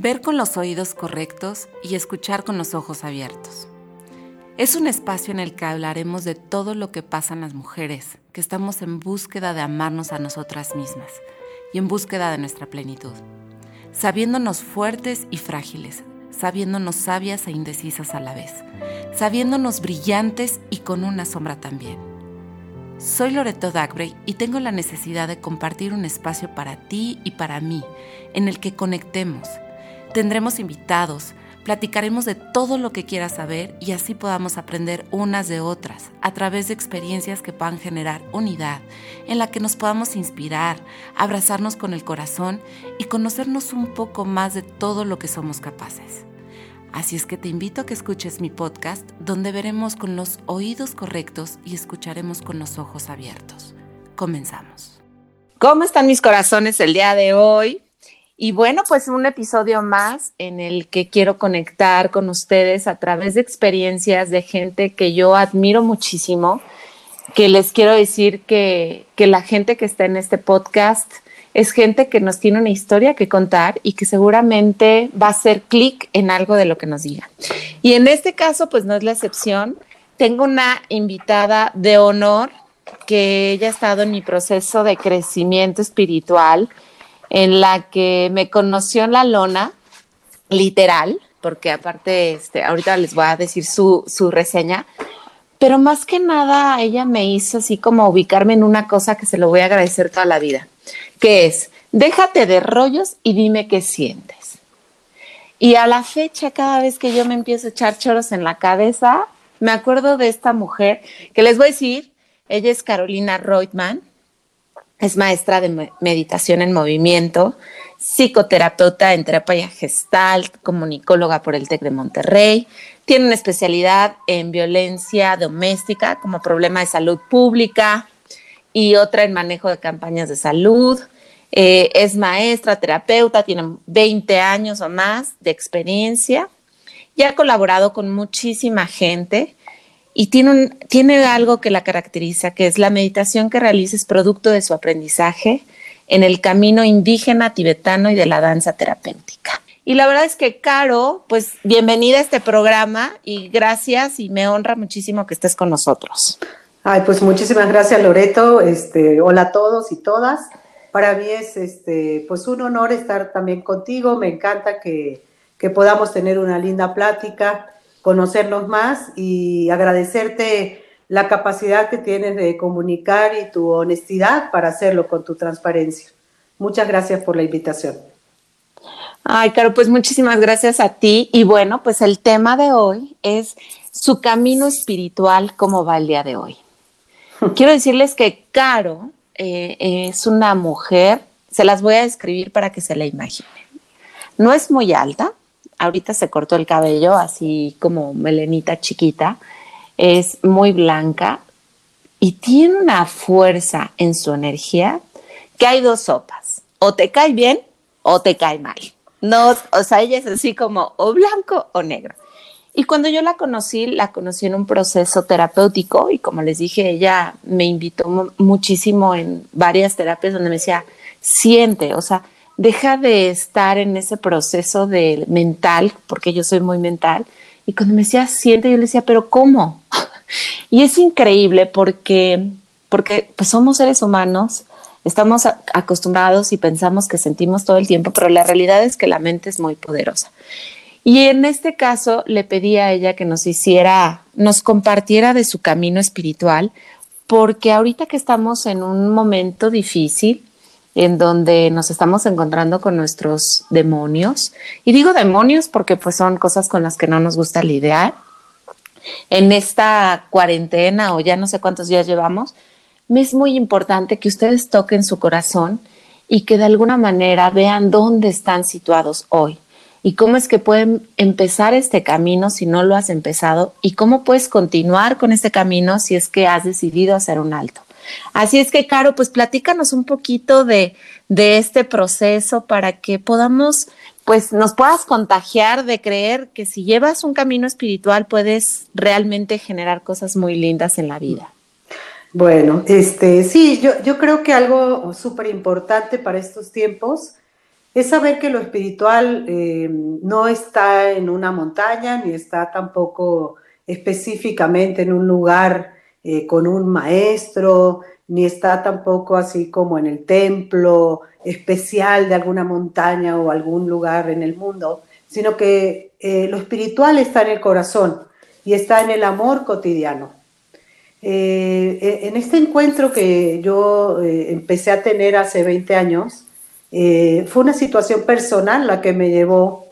ver con los oídos correctos y escuchar con los ojos abiertos. Es un espacio en el que hablaremos de todo lo que pasa en las mujeres, que estamos en búsqueda de amarnos a nosotras mismas y en búsqueda de nuestra plenitud, sabiéndonos fuertes y frágiles, sabiéndonos sabias e indecisas a la vez, sabiéndonos brillantes y con una sombra también. Soy Loreto Dagbrey y tengo la necesidad de compartir un espacio para ti y para mí, en el que conectemos, Tendremos invitados, platicaremos de todo lo que quieras saber y así podamos aprender unas de otras a través de experiencias que puedan generar unidad, en la que nos podamos inspirar, abrazarnos con el corazón y conocernos un poco más de todo lo que somos capaces. Así es que te invito a que escuches mi podcast donde veremos con los oídos correctos y escucharemos con los ojos abiertos. Comenzamos. ¿Cómo están mis corazones el día de hoy? Y bueno, pues un episodio más en el que quiero conectar con ustedes a través de experiencias de gente que yo admiro muchísimo, que les quiero decir que, que la gente que está en este podcast es gente que nos tiene una historia que contar y que seguramente va a hacer clic en algo de lo que nos diga. Y en este caso, pues no es la excepción. Tengo una invitada de honor que ella ha estado en mi proceso de crecimiento espiritual en la que me conoció la lona, literal, porque aparte, este, ahorita les voy a decir su, su reseña, pero más que nada ella me hizo así como ubicarme en una cosa que se lo voy a agradecer toda la vida, que es, déjate de rollos y dime qué sientes. Y a la fecha, cada vez que yo me empiezo a echar choros en la cabeza, me acuerdo de esta mujer que les voy a decir, ella es Carolina Reutemann, es maestra de meditación en movimiento, psicoterapeuta en terapia gestalt, comunicóloga por el TEC de Monterrey. Tiene una especialidad en violencia doméstica como problema de salud pública y otra en manejo de campañas de salud. Eh, es maestra, terapeuta, tiene 20 años o más de experiencia y ha colaborado con muchísima gente y tiene, algo que la caracteriza, que es la meditación que realiza es producto de su aprendizaje en el camino indígena tibetano y de la danza terapéutica. Y la verdad es que, Caro, pues bienvenida a este programa y gracias y me honra muchísimo que estés con nosotros. Ay, pues muchísimas gracias, Loreto. Este, hola a todos y todas. Para mí es este, pues un honor estar también contigo. Me encanta que, que podamos tener una linda plática conocernos más y agradecerte la capacidad que tienes de comunicar y tu honestidad para hacerlo con tu transparencia. Muchas gracias por la invitación. Ay, Caro, pues muchísimas gracias a ti. Y bueno, pues el tema de hoy es su camino espiritual, ¿cómo va el día de hoy? Quiero decirles que Caro eh, es una mujer, se las voy a describir para que se la imaginen. No es muy alta, ahorita se cortó el cabello así como melenita chiquita, es muy blanca y tiene una fuerza en su energía que hay dos sopas, o te cae bien o te cae mal. No, o sea, ella es así como o blanco o negro. Y cuando yo la conocí, la conocí en un proceso terapéutico y como les dije, ella me invitó muchísimo en varias terapias donde me decía, siente, o sea, deja de estar en ese proceso de mental, porque yo soy muy mental, y cuando me decía siente, yo le decía, pero ¿cómo? y es increíble porque, porque pues somos seres humanos, estamos acostumbrados y pensamos que sentimos todo el tiempo, pero la realidad es que la mente es muy poderosa. Y en este caso le pedí a ella que nos hiciera, nos compartiera de su camino espiritual, porque ahorita que estamos en un momento difícil, en donde nos estamos encontrando con nuestros demonios. Y digo demonios porque pues son cosas con las que no nos gusta lidiar. En esta cuarentena o ya no sé cuántos días llevamos, es muy importante que ustedes toquen su corazón y que de alguna manera vean dónde están situados hoy y cómo es que pueden empezar este camino si no lo has empezado y cómo puedes continuar con este camino si es que has decidido hacer un alto. Así es que, Caro, pues platícanos un poquito de, este proceso para que podamos, pues nos puedas contagiar de creer que si llevas un camino espiritual puedes realmente generar cosas muy lindas en la vida. Bueno, este, sí, yo, yo creo que algo súper importante para estos tiempos es saber que lo espiritual eh, no está en una montaña, ni está tampoco específicamente en un lugar eh, con un maestro, ni está tampoco así como en el templo especial de alguna montaña o algún lugar en el mundo, sino que eh, lo espiritual está en el corazón y está en el amor cotidiano. en este encuentro que yo empecé a tener hace 20 años, eh, fue una situación personal la que me llevó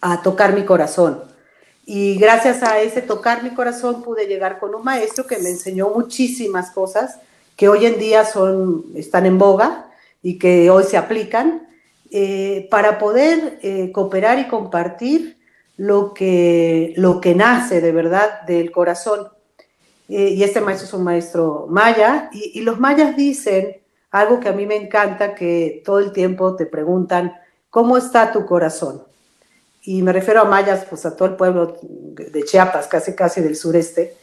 a tocar mi corazón. Y gracias a ese tocar mi corazón pude llegar con un maestro que me enseñó muchísimas cosas que hoy en día son, están en boga y que hoy se aplican eh, para poder eh, cooperar y compartir lo que, lo que nace de verdad del corazón. y este maestro es un maestro maya y los mayas dicen algo que a mí me encanta, que todo el tiempo te preguntan, ¿cómo está tu corazón? Y me refiero a mayas, pues a todo el pueblo de Chiapas, casi casi del sureste,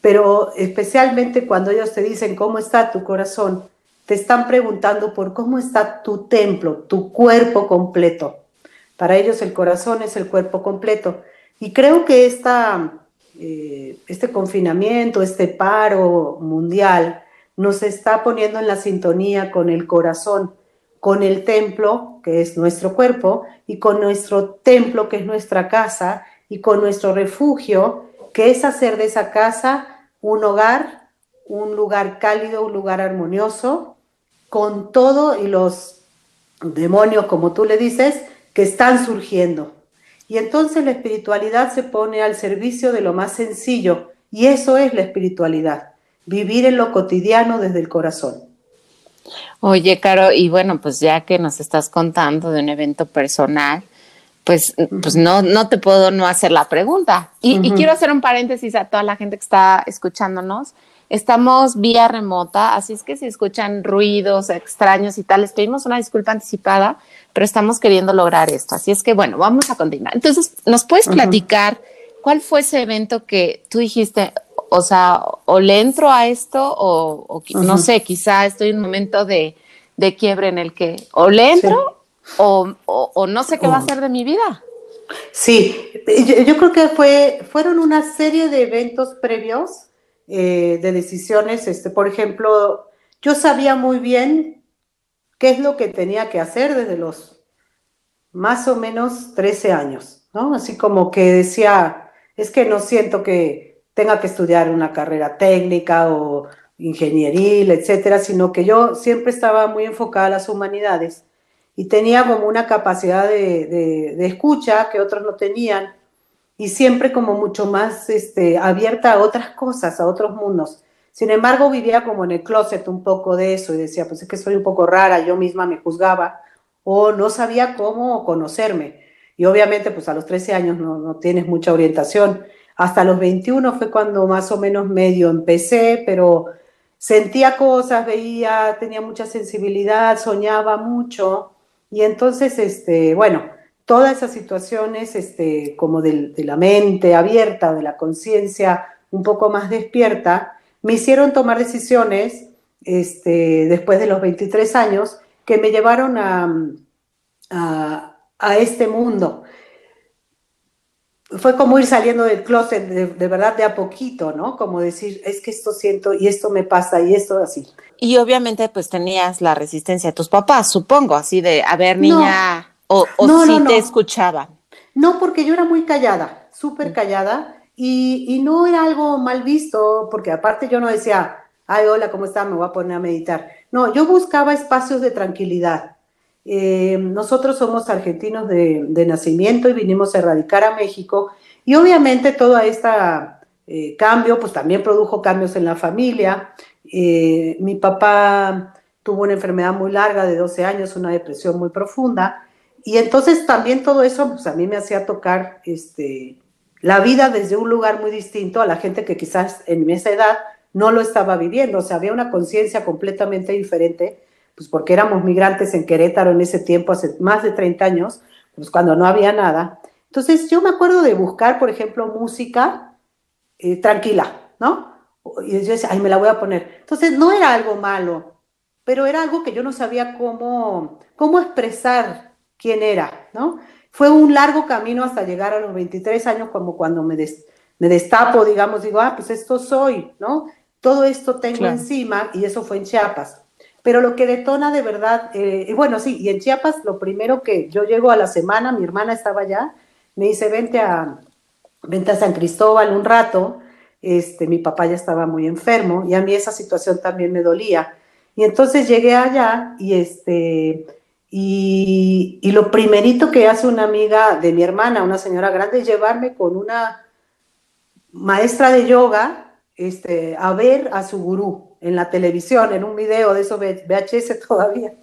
pero especialmente cuando ellos te dicen, ¿cómo está tu corazón? Te están preguntando por cómo está tu templo, tu cuerpo completo. Para ellos el corazón es el cuerpo completo. Y creo que esta, eh, este confinamiento, este paro mundial, nos está poniendo en la sintonía con el corazón, con el templo, que es nuestro cuerpo, y con nuestro templo, que es nuestra casa, y con nuestro refugio, que es hacer de esa casa un hogar, un lugar cálido, un lugar armonioso, con todo y los demonios, como tú le dices, que están surgiendo. Y entonces la espiritualidad se pone al servicio de lo más sencillo, y eso es la espiritualidad vivir en lo cotidiano desde el corazón. Oye, Caro, y bueno, pues ya que nos estás contando de un evento personal, pues, pues no, no te puedo no hacer la pregunta. Y, quiero hacer un paréntesis a toda la gente que está escuchándonos. Estamos vía remota, así es que si escuchan ruidos extraños y tal, les pedimos una disculpa anticipada, pero estamos queriendo lograr esto. Así es que bueno, vamos a continuar. Entonces, ¿nos puedes platicar cuál fue ese evento que tú dijiste, o sea, o le entro a esto o, no sé, quizá estoy en un momento de, quiebre en el que o le entro o, no sé qué va a ser de mi vida. Sí, yo, creo que fue, fueron una serie de eventos previos eh, de decisiones. Este, por ejemplo, yo sabía muy bien qué es lo que tenía que hacer desde los más o menos 13 años, ¿no? Así como que decía, es que no siento que, tenga que estudiar una carrera técnica o ingenieril, etcétera, sino que yo siempre estaba muy enfocada a las humanidades y tenía como una capacidad de, escucha que otros no tenían y siempre como mucho más este, abierta a otras cosas, a otros mundos. Sin embargo, vivía como en el closet un poco de eso y decía, pues es que soy un poco rara, yo misma me juzgaba o no sabía cómo conocerme. Y obviamente, pues a los 13 años no, no tienes mucha orientación. Hasta los 21 fue cuando más o menos medio empecé, pero sentía cosas, veía, tenía mucha sensibilidad, soñaba mucho. Y entonces, este, bueno, todas esas situaciones este, como de, la mente abierta, de la conciencia un poco más despierta, me hicieron tomar decisiones este, después de los 23 años que me llevaron a, a, a este mundo fue como ir saliendo del closet de, verdad de a poquito, ¿no? Como decir, es que esto siento y esto me pasa y esto así. Y obviamente pues tenías la resistencia de tus papás, supongo, así de, a ver, niña, o, o sí te escuchaban. No, porque yo era muy callada, súper callada y, y, no era algo mal visto, porque aparte yo no decía, ay, hola, ¿cómo está? Me voy a poner a meditar. No, yo buscaba espacios de tranquilidad eh, nosotros somos argentinos de, nacimiento y vinimos a erradicar a México. Y obviamente todo este cambio pues también produjo cambios en la familia. Eh, mi papá tuvo una enfermedad muy larga de 12 años, una depresión muy profunda. Y entonces también todo eso pues a mí me hacía tocar este, la vida desde un lugar muy distinto a la gente que quizás en esa edad no lo estaba viviendo, o sea, había una conciencia completamente diferente pues porque éramos migrantes en Querétaro en ese tiempo, hace más de 30 años, pues cuando no había nada. Entonces yo me acuerdo de buscar, por ejemplo, música eh, tranquila, ¿no? Y yo decía, ay, me la voy a poner. Entonces no era algo malo, pero era algo que yo no sabía cómo, cómo expresar quién era, ¿no? Fue un largo camino hasta llegar a los 23 años, como cuando me, me destapo, digamos, digo, ah, pues esto soy, ¿no? Todo esto tengo encima y eso fue en Chiapas. Pero lo que detona de verdad, eh, bueno, sí, y en Chiapas lo primero que yo llego a la semana, mi hermana estaba allá, me dice, vente a, vente a San Cristóbal un rato, este, mi papá ya estaba muy enfermo y a mí esa situación también me dolía. Y entonces llegué allá y, este, y, lo primerito que hace una amiga de mi hermana, una señora grande, es llevarme con una maestra de yoga este, a ver a su gurú en la televisión, en un video de eso VHS todavía,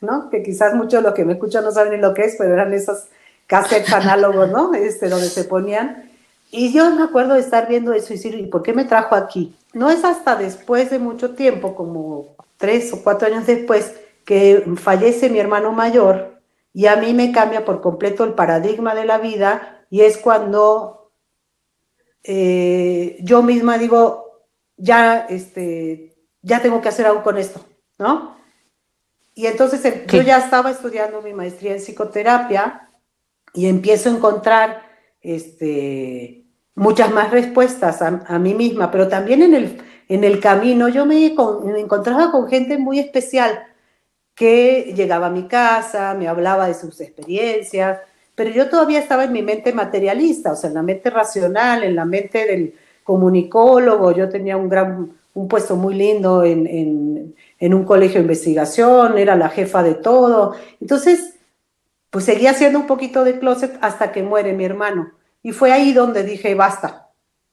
¿no? Que quizás muchos de los que me escuchan no saben ni lo que es, pero eran esos cassettes análogos, ¿no? Este, donde se ponían. Y yo me acuerdo de estar viendo eso y decir, ¿y por qué me trajo aquí? No es hasta después de mucho tiempo, como tres o cuatro años después, que fallece mi hermano mayor y a mí me cambia por completo el paradigma de la vida y es cuando eh, yo misma digo, ya, este, ya tengo que hacer algo con esto, ¿no? Y entonces em, yo ya estaba estudiando mi maestría en psicoterapia y empiezo a encontrar este, muchas más respuestas a, mí misma, pero también en el, en el camino yo me, me encontraba con gente muy especial que llegaba a mi casa, me hablaba de sus experiencias, pero yo todavía estaba en mi mente materialista, o sea, en la mente racional, en la mente del comunicólogo, yo tenía un gran, un puesto muy lindo en, un colegio de investigación, era la jefa de todo, entonces, pues seguía haciendo un poquito de closet hasta que muere mi hermano, y fue ahí donde dije, basta,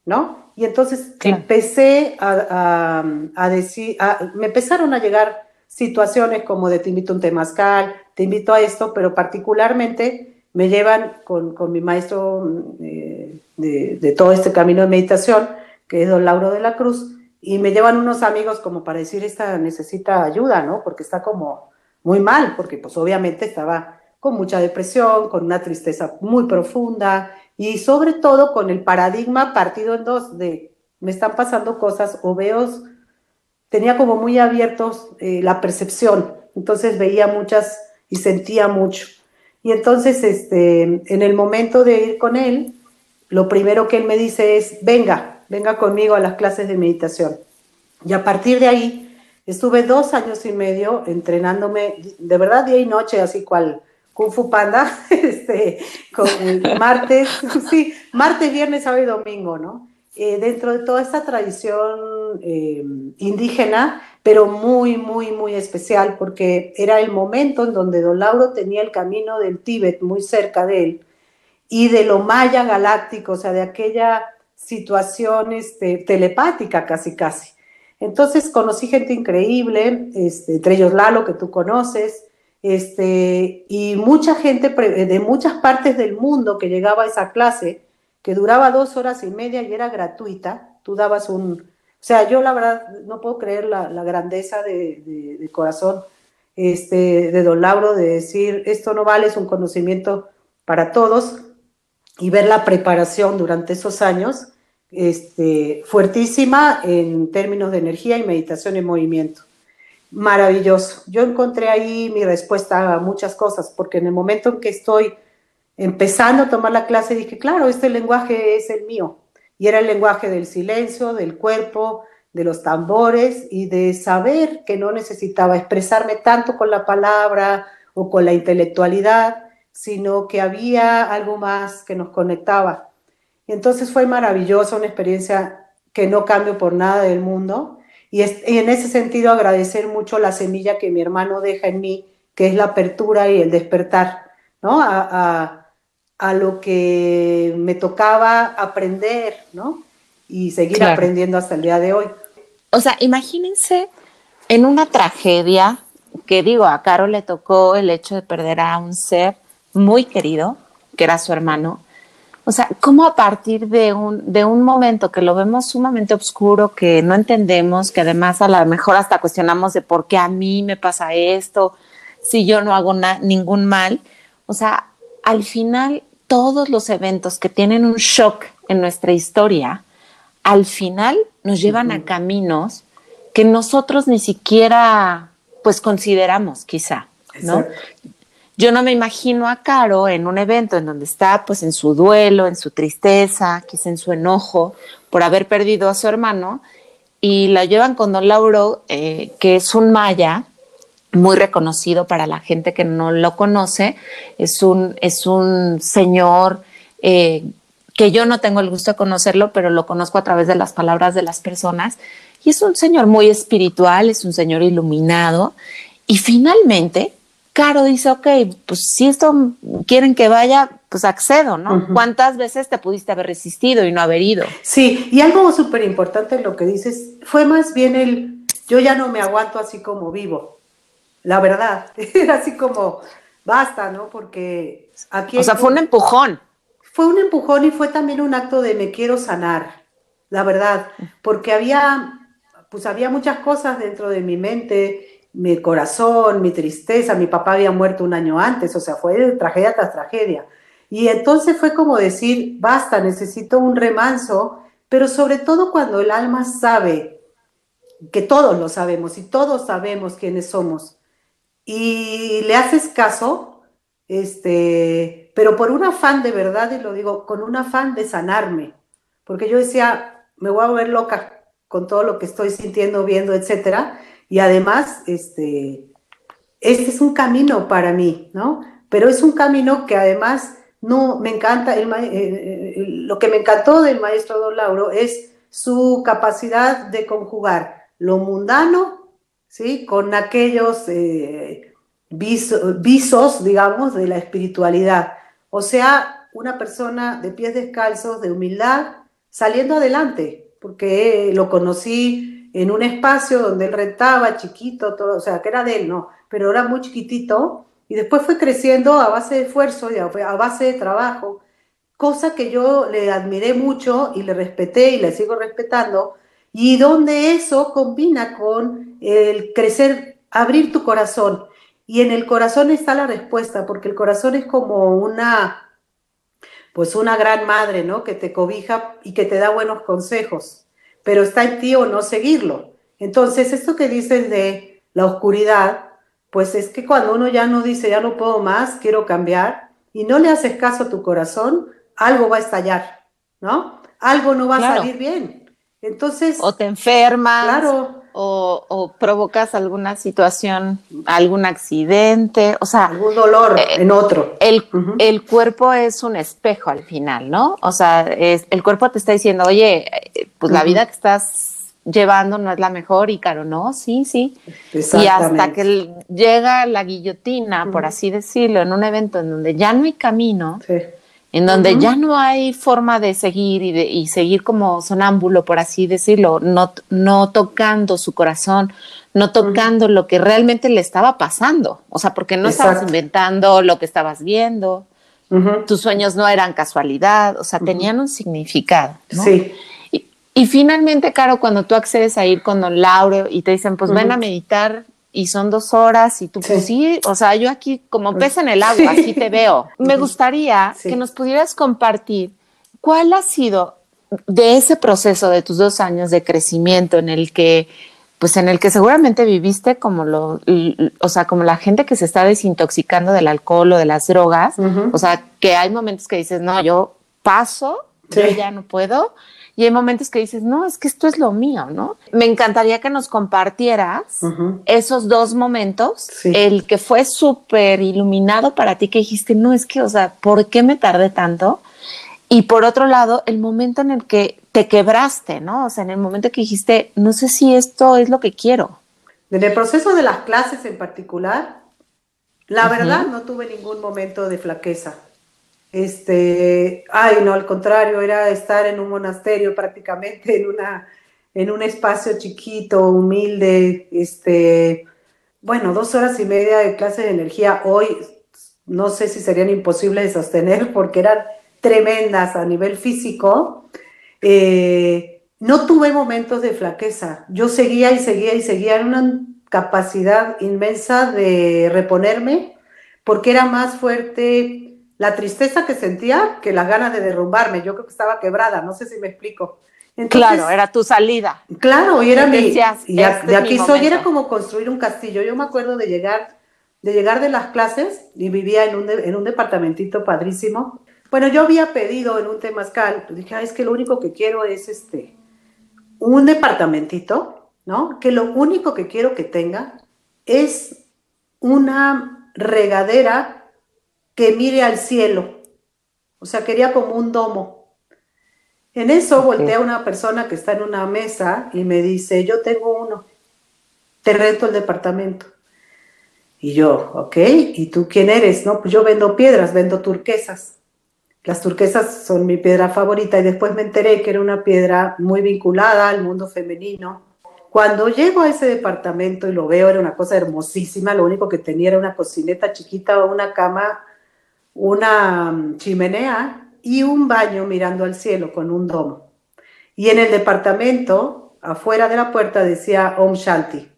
¿no? Y entonces empecé a, decir, me empezaron a llegar situaciones como de te invito a un temazcal, te invito a esto, pero particularmente me llevan con, con mi maestro eh, de, de, todo este camino de meditación, que es don Lauro de la Cruz, y me llevan unos amigos como para decir, esta necesita ayuda, ¿no? Porque está como muy mal, porque pues obviamente estaba con mucha depresión, con una tristeza muy profunda y sobre todo con el paradigma partido en dos de me están pasando cosas o veo, tenía como muy abiertos eh, la percepción, entonces veía muchas y sentía mucho. Y entonces, este, en el momento de ir con él, lo primero que él me dice es, venga, venga conmigo a las clases de meditación. Y a partir de ahí, estuve dos años y medio entrenándome, de verdad día y noche, así cual Kung Fu Panda, este, con martes, sí, martes, viernes, sábado y domingo, ¿no? Eh, dentro de toda esta tradición eh, indígena, pero muy, muy, muy especial, porque era el momento en donde don Lauro tenía el camino del Tíbet muy cerca de él, y de lo maya galáctico, o sea, de aquella situación este, telepática casi, casi. Entonces conocí gente increíble, este, entre ellos Lalo, que tú conoces, este, y mucha gente de muchas partes del mundo que llegaba a esa clase, que duraba dos horas y media y era gratuita, tú dabas un... O sea, yo la verdad no puedo creer la, grandeza de, corazón este, de don Lauro de decir, esto no vale, es un conocimiento para todos, y ver la preparación durante esos años, este, fuertísima en términos de energía y meditación en movimiento. Maravilloso. Yo encontré ahí mi respuesta a muchas cosas, porque en el momento en que estoy empezando a tomar la clase dije, claro, este lenguaje es el mío. Y era el lenguaje del silencio, del cuerpo, de los tambores y de saber que no necesitaba expresarme tanto con la palabra o con la intelectualidad, sino que había algo más que nos conectaba. Y entonces fue maravillosa, una experiencia que no cambio por nada del mundo. Y, en ese sentido agradecer mucho la semilla que mi hermano deja en mí, que es la apertura y el despertar, ¿no? a, a lo que me tocaba aprender, ¿no? Y seguir aprendiendo hasta el día de hoy. O sea, imagínense en una tragedia que digo, a Caro le tocó el hecho de perder a un ser muy querido, que era su hermano. O sea, ¿cómo a partir de un, de un momento que lo vemos sumamente oscuro, que no entendemos, que además a lo mejor hasta cuestionamos de por qué a mí me pasa esto, si yo no hago ningún mal, o sea, al final todos los eventos que tienen un shock en nuestra historia, al final nos llevan a caminos que nosotros ni siquiera pues consideramos quizá, ¿no? Yo no me imagino a Caro en un evento en donde está pues en su duelo, en su tristeza, quizá en su enojo por haber perdido a su hermano y la llevan con don Lauro, eh, que es un maya muy reconocido para la gente que no lo conoce, es un, es un señor eh, que yo no tengo el gusto de conocerlo, pero lo conozco a través de las palabras de las personas, y es un señor muy espiritual, es un señor iluminado, y finalmente Caro dice, ok, pues si esto quieren que vaya, pues accedo, ¿no? ¿Cuántas veces te pudiste haber resistido y no haber ido? Sí, y algo súper importante en lo que dices, fue más bien el, yo ya no me aguanto así como vivo, la verdad, era así como, basta, ¿no? Porque aquí... O sea, fue un empujón. Fue un empujón y fue también un acto de me quiero sanar, la verdad, porque había, pues había muchas cosas dentro de mi mente, mi corazón, mi tristeza, mi papá había muerto un año antes, o sea, fue tragedia tras tragedia. Y entonces fue como decir, basta, necesito un remanso, pero sobre todo cuando el alma sabe, que todos lo sabemos y todos sabemos quiénes somos, y le haces caso, este, pero por un afán de verdad, y lo digo, con un afán de sanarme, porque yo decía, me voy a ver loca con todo lo que estoy sintiendo, viendo, etcétera, y además, este, este es un camino para mí, ¿no? Pero es un camino que además no me encanta, el, eh, eh, lo que me encantó del maestro Don Lauro es su capacidad de conjugar lo mundano, ¿sí? Con aquellos eh, visos, digamos, de la espiritualidad. O sea, una persona de pies descalzos, de humildad, saliendo adelante, porque lo conocí en un espacio donde él rentaba, chiquito, todo, o sea, que era de él, no, pero era muy chiquitito, y después fue creciendo a base de esfuerzo y a, base de trabajo, cosa que yo le admiré mucho y le respeté y le sigo respetando, y donde eso combina con el crecer, abrir tu corazón, y en el corazón está la respuesta, porque el corazón es como una, pues una gran madre, ¿no? Que te cobija y que te da buenos consejos pero está en ti o no seguirlo. Entonces, esto que dices de la oscuridad, pues es que cuando uno ya no dice, ya no puedo más, quiero cambiar, y no le haces caso a tu corazón, algo va a estallar, ¿no? Algo no va a salir bien. Entonces... O te enfermas. Claro. O, provocas alguna situación, algún accidente, o sea... Algún dolor eh, en otro. El, el, cuerpo es un espejo al final, ¿no? O sea, el cuerpo te está diciendo, oye, pues la vida que estás llevando no es la mejor y caro, no, sí, sí. Y hasta que llega la guillotina, por así decirlo, en un evento en donde ya no hay camino, en donde ya no hay forma de seguir y, de, y seguir como sonámbulo, por así decirlo, no, no tocando su corazón, no tocando lo que realmente le estaba pasando, o sea, porque no estabas inventando lo que estabas viendo. Tus sueños no eran casualidad, o sea, tenían un significado. Sí. Y finalmente, Caro, cuando tú accedes a ir con don Lauro y te dicen, pues ven a meditar y son dos horas y tú, pues sí, o sea, yo aquí como pez en el agua, así te veo. Me gustaría que nos pudieras compartir cuál ha sido de ese proceso de tus dos años de crecimiento en el que pues en el que seguramente viviste como lo, o sea, como la gente que se está desintoxicando del alcohol o de las drogas, o sea, que hay momentos que dices, no, yo paso, yo ya no puedo, y hay momentos que dices, no, es que esto es lo mío, ¿no? Me encantaría que nos compartieras esos dos momentos, el que fue súper iluminado para ti, que dijiste, no, es que, o sea, ¿por qué me tardé tanto? Y por otro lado, el momento en el que te quebraste, ¿no? O sea, en el momento que dijiste, no sé si esto es lo que quiero. En el proceso de las clases en particular, la verdad no tuve ningún momento de flaqueza. Este, ay, no, al contrario, era estar en un monasterio prácticamente, en, una, en un espacio chiquito, humilde, este, bueno, dos horas y media de clase de energía. Hoy, no sé si serían imposibles de sostener porque eran tremendas a nivel físico. Eh, no tuve momentos de flaqueza, yo seguía y seguía y seguía. En una capacidad inmensa de reponerme porque era más fuerte la tristeza que sentía que las ganas de derrumbarme. Yo creo que estaba quebrada, no sé si me explico. claro, era tu salida. Claro, y era mi. y, este aquí soy, era como construir un castillo. Yo me acuerdo de llegar de llegar de las clases y vivía en un, en un departamentito padrísimo. Bueno, yo había pedido en un temazcal, dije, es que lo único que quiero es este, un departamentito, ¿no? Que lo único que quiero que tenga es una regadera que mire al cielo. O sea, quería como un domo. En eso voltea una persona que está en una mesa y me dice, yo tengo uno, te rento el departamento. Y yo, ok, ¿y tú quién eres? No, pues yo vendo piedras, vendo turquesas. Las turquesas son mi piedra favorita y después me enteré que era una piedra muy vinculada al mundo femenino. Cuando llego a ese departamento y lo veo, era una cosa hermosísima, lo único que tenía era una cocineta chiquita, una cama, una mm, chimenea y un baño mirando al cielo con un domo. Y en el departamento, afuera de la puerta, decía Om Shanti.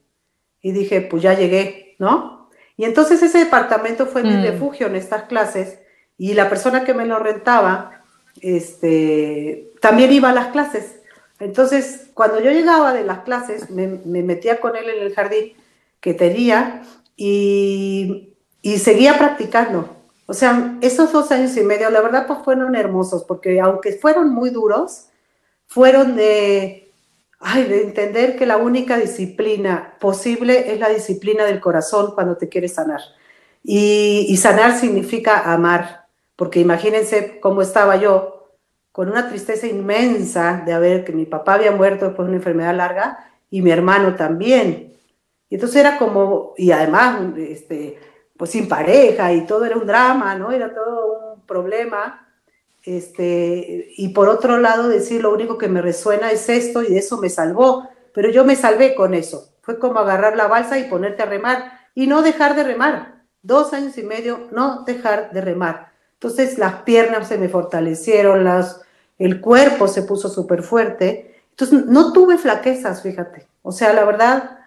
Y dije, pues ya llegué, ¿no? Y entonces ese departamento fue mi mm. refugio en estas clases y la persona que me lo rentaba este, también iba a las clases. Entonces, cuando yo llegaba de las clases, me, metía con él en el jardín que tenía y, y seguía practicando. O sea, esos dos años y medio, la verdad, pues fueron hermosos, porque aunque fueron muy duros, fueron de ay, de entender que la única disciplina posible es la disciplina del corazón cuando te quieres sanar. Y, sanar significa amar, porque imagínense cómo estaba yo, con una tristeza inmensa de haber que mi papá había muerto después de una enfermedad larga y mi hermano también. Y entonces era como, y además, este, pues sin pareja y todo era un drama, ¿no? Era todo un problema. Este, y por otro lado decir lo único que me resuena es esto y eso me salvó, pero yo me salvé con eso. Fue como agarrar la balsa y ponerte a remar y no dejar de remar. Dos años y medio, no dejar de remar. Entonces las piernas se me fortalecieron, las, el cuerpo se puso súper fuerte. Entonces no tuve flaquezas, fíjate. O sea, la verdad,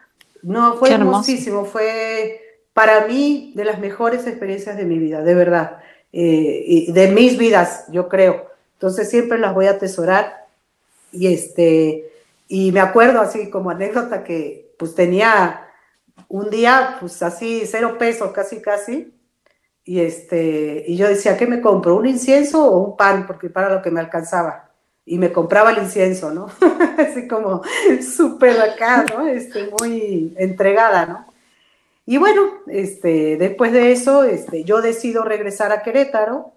no, fue hermosísimo. Fue para mí de las mejores experiencias de mi vida, de verdad. Eh, de mis vidas, yo creo. Entonces siempre las voy a atesorar. Y, este, y me acuerdo así como anécdota que pues tenía un día pues así cero pesos casi casi. Y, este, y yo decía, ¿qué me compro? ¿Un incienso o un pan? Porque para lo que me alcanzaba. Y me compraba el incienso, ¿no? así como súper acá, ¿no? Este, muy entregada, ¿no? Y bueno, este, después de eso, este, yo decido regresar a Querétaro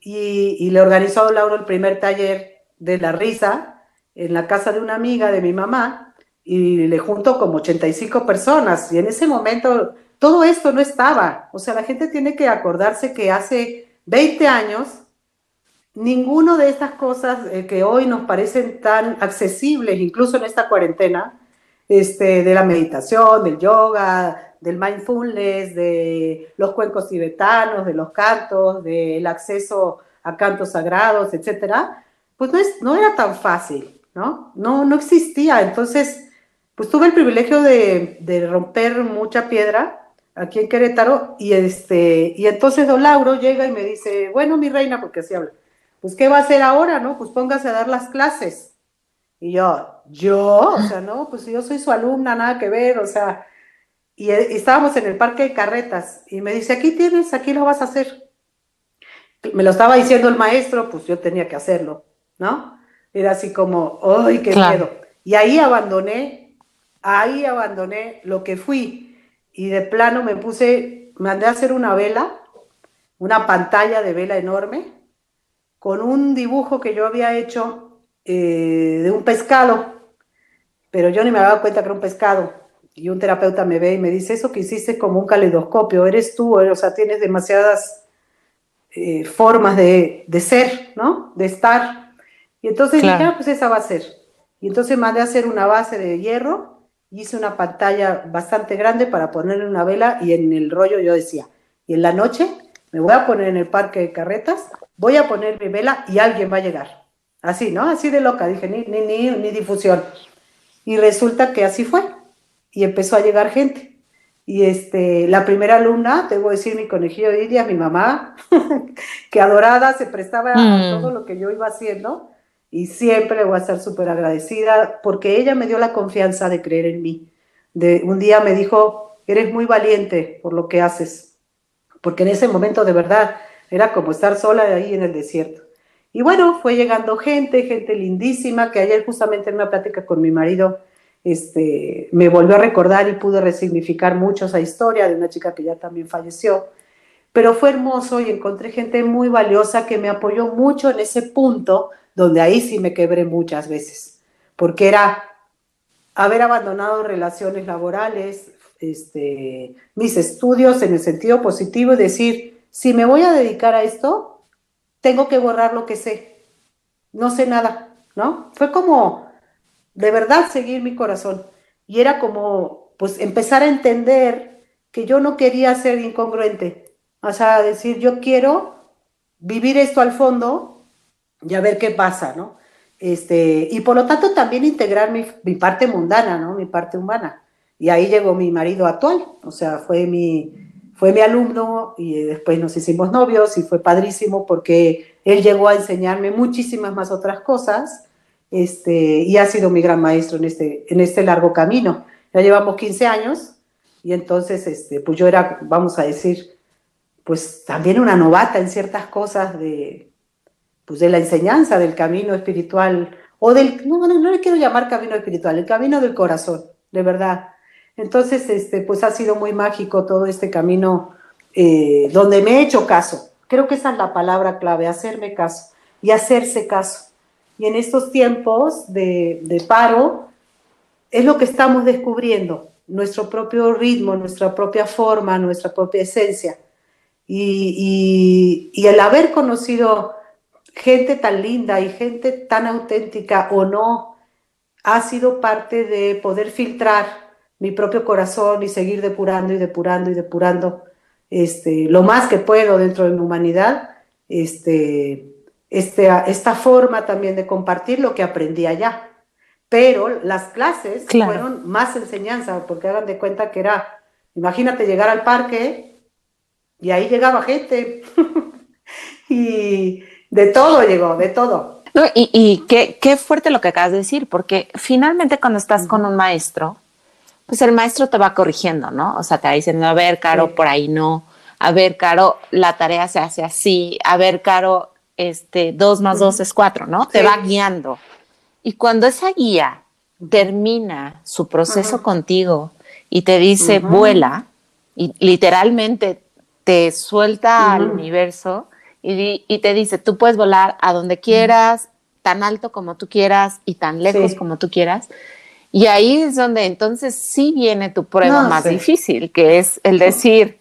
y, le organizó a Lauro el primer taller de la risa en la casa de una amiga de mi mamá y le junto como 85 personas. Y en ese momento todo esto no estaba. O sea, la gente tiene que acordarse que hace 20 años ninguno de estas cosas eh, que hoy nos parecen tan accesibles, incluso en esta cuarentena, este, de la meditación, del yoga, del mindfulness, de los cuencos tibetanos, de los cantos, del acceso a cantos sagrados, etcétera, pues no, es, no era tan fácil, ¿no? ¿no? No existía. Entonces, pues tuve el privilegio de, de romper mucha piedra aquí en Querétaro y, este, y entonces don Lauro llega y me dice, bueno, mi reina, porque así habla, pues ¿qué va a hacer ahora, no? Pues póngase a dar las clases. Y yo, yo, o sea, no, pues yo soy su alumna, nada que ver, o sea, y, estábamos en el parque de carretas y me dice, aquí tienes, aquí lo vas a hacer. Me lo estaba diciendo el maestro, pues yo tenía que hacerlo, ¿no? Era así como, ¡ay, qué miedo! Y ahí abandoné, ahí abandoné lo que fui y de plano me puse, mandé a hacer una vela, una pantalla de vela enorme, con un dibujo que yo había hecho eh, de un pescado, pero yo ni me daba cuenta que era un pescado y un terapeuta me ve y me dice, eso que hiciste como un caleidoscopio, eres tú, o sea, tienes demasiadas eh, formas de, ser, ¿no? De estar. Y entonces dije, ah, pues esa va a ser. Y entonces mandé a hacer una base de hierro, hice una pantalla bastante grande para ponerle una vela y en el rollo yo decía, y en la noche me voy a poner en el parque de carretas, voy a poner mi vela y alguien va a llegar. Así, ¿no? Así de loca, dije, ni, ni, ni, ni difusión. Y resulta que así fue y empezó a llegar gente. Y este, la primera alumna, a decir mi conejillo de Idia, mi mamá, que adorada se prestaba a mm. todo lo que yo iba haciendo y siempre le voy a estar súper agradecida porque ella me dio la confianza de creer en mí. De, un día me dijo, eres muy valiente por lo que haces, porque en ese momento de verdad era como estar sola ahí en el desierto. Y bueno, fue llegando gente, gente lindísima, que ayer justamente en una plática con mi marido este, me volvió a recordar y pude resignificar mucho esa historia de una chica que ya también falleció. Pero fue hermoso y encontré gente muy valiosa que me apoyó mucho en ese punto donde ahí sí me quebré muchas veces, porque era haber abandonado relaciones laborales, este, mis estudios en el sentido positivo y decir, si me voy a dedicar a esto, tengo que borrar lo que sé. No sé nada, ¿no? Fue como de verdad seguir mi corazón. Y era como, pues, empezar a entender que yo no quería ser incongruente. O sea, decir, yo quiero vivir esto al fondo y a ver qué pasa, ¿no? Este, y por lo tanto también integrar mi, mi parte mundana, ¿no? Mi parte humana. Y ahí llegó mi marido actual, o sea, fue mi, fue mi alumno y después nos hicimos novios y fue padrísimo porque él llegó a enseñarme muchísimas más otras cosas este, y ha sido mi gran maestro en este, en este largo camino. Ya llevamos 15 años y entonces este, pues yo era, vamos a decir, pues también una novata en ciertas cosas de, pues de la enseñanza del camino espiritual o del, no, no, no le quiero llamar camino espiritual, el camino del corazón, de verdad entonces, este, pues ha sido muy mágico todo este camino eh, donde me he hecho caso. Creo que esa es la palabra clave, hacerme caso y hacerse caso. Y en estos tiempos de, paro es lo que estamos descubriendo, nuestro propio ritmo, nuestra propia forma, nuestra propia esencia. Y, y, el haber conocido gente tan linda y gente tan auténtica o no, ha sido parte de poder filtrar mi propio corazón y seguir depurando y depurando y depurando este, lo más que puedo dentro de mi humanidad, este, este, esta forma también de compartir lo que aprendí allá. Pero las clases fueron más enseñanza, porque hagan de cuenta que era, imagínate llegar al parque y ahí llegaba gente. y de todo llegó, de todo. y, y qué, qué, fuerte lo que acabas de decir, porque finalmente cuando estás con un maestro, pues el maestro te va corrigiendo, ¿no? O sea, te va diciendo, a ver, Caro, por ahí no. A ver, Caro, la tarea se hace así. A ver, Caro, este, dos más dos es cuatro, ¿no? Te va guiando. Y cuando esa guía termina su proceso contigo y te dice, vuela, y literalmente te suelta al universo y, y, te dice, tú puedes volar a donde quieras, tan alto como tú quieras y tan lejos como tú quieras y ahí es donde entonces sí viene tu prueba más difícil, que es el decir,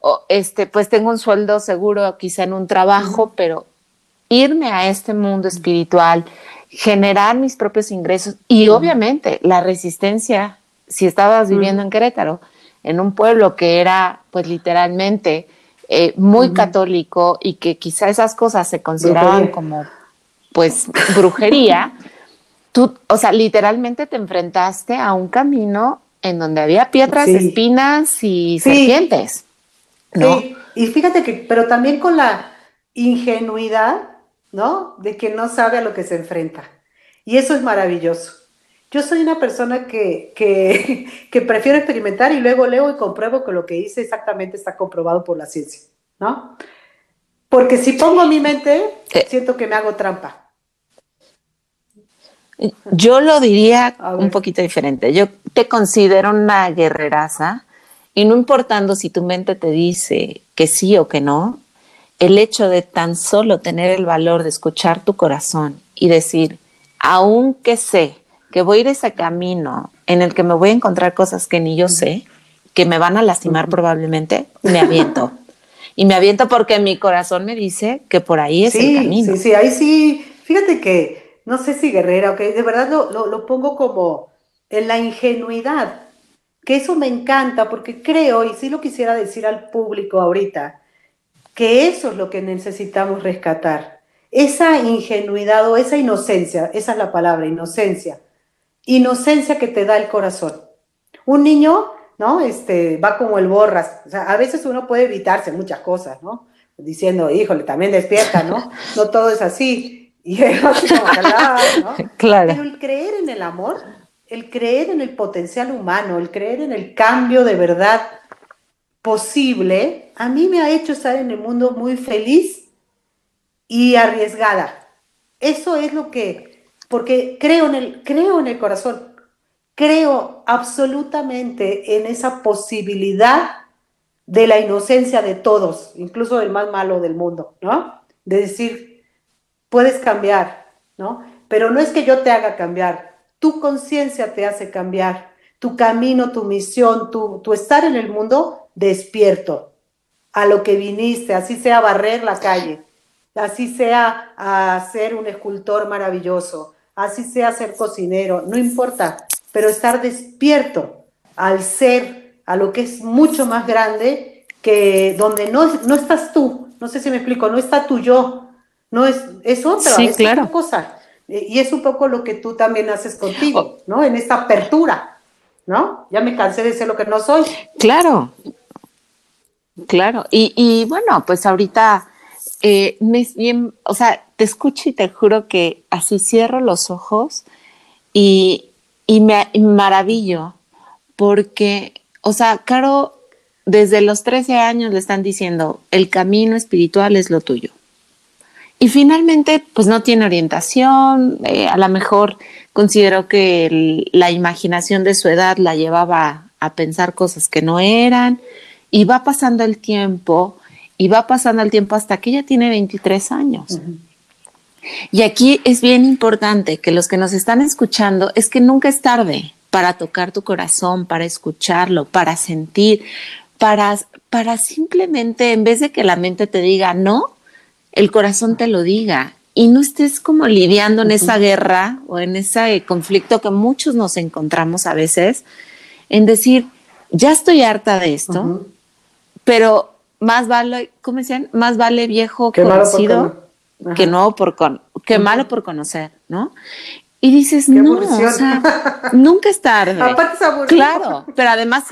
oh, este, pues tengo un sueldo seguro quizá en un trabajo, pero irme a este mundo espiritual, generar mis propios ingresos y obviamente la resistencia, si estabas viviendo en Querétaro, en un pueblo que era pues literalmente eh, muy católico y que quizá esas cosas se consideraban como pues brujería, tú, o sea, literalmente te enfrentaste a un camino en donde había piedras, espinas y serpientes. ¿no? Sí, y fíjate que, pero también con la ingenuidad, ¿no? De que no sabe a lo que se enfrenta. Y eso es maravilloso. Yo soy una persona que, que, que prefiero experimentar y luego leo y compruebo que lo que hice exactamente está comprobado por la ciencia, ¿no? Porque si pongo mi mente, eh. siento que me hago trampa. Yo lo diría un poquito diferente. Yo te considero una guerreraza y no importando si tu mente te dice que sí o que no, el hecho de tan solo tener el valor de escuchar tu corazón y decir, aunque sé que voy a ir ese camino en el que me voy a encontrar cosas que ni yo sé, que me van a lastimar probablemente, me aviento. y me aviento porque mi corazón me dice que por ahí es el camino. Sí, sí, ahí sí. Fíjate que no sé si guerrera, ok, de verdad lo, lo, pongo como en la ingenuidad, que eso me encanta porque creo, y sí lo quisiera decir al público ahorita, que eso es lo que necesitamos rescatar, esa ingenuidad o esa inocencia, esa es la palabra, inocencia, inocencia que te da el corazón. Un niño, ¿no? Este, va como el borras, o sea, a veces uno puede evitarse muchas cosas, ¿no? Diciendo, híjole, también despierta, ¿no? No todo es así, y ¿no? Claro. Pero el creer en el amor el creer en el potencial humano, el creer en el cambio de verdad posible, a mí me ha hecho estar en el mundo muy feliz y arriesgada. Eso es lo que, porque creo en el, creo en el corazón, creo absolutamente en esa posibilidad de la inocencia de todos, incluso del más malo del mundo, ¿no? De decir, puedes cambiar, ¿no? Pero no es que yo te haga cambiar, tu conciencia te hace cambiar, tu camino, tu misión, tu, tu estar en el mundo despierto a lo que viniste, así sea barrer la calle, así sea a ser un escultor maravilloso, así sea ser cocinero, no importa, pero estar despierto al ser, a lo que es mucho más grande que donde no, no estás tú, no sé si me explico, no está tu yo, no es, es otra, es otra cosa. Y es un poco lo que tú también haces contigo, oh. ¿no? En esta apertura, ¿no? Ya me cansé de ser lo que no soy. Claro, claro. Y, y bueno, pues ahorita eh, me, o sea, te escucho y te juro que así cierro los ojos y, y me, maravillo porque, o sea, Caro, desde los 13 años le están diciendo, el camino espiritual es lo tuyo. Y finalmente, pues no tiene orientación, eh, a lo mejor consideró que la imaginación de su edad la llevaba a pensar cosas que no eran, y va pasando el tiempo y va pasando el tiempo hasta que ella tiene 23 años. Y aquí es bien importante que los que nos están escuchando es que nunca es tarde para tocar tu corazón, para escucharlo, para sentir, para, para simplemente, en vez de que la mente te diga no, el corazón te lo diga. Y no estés como lidiando en esa guerra o en ese conflicto que muchos nos encontramos a veces, en decir, ya estoy harta de esto, pero más vale, ¿cómo decían? Más vale viejo conocido que no por con, que malo por conocer, ¿no? Y dices, no, o sea, nunca es tarde. aparte es Claro, pero además,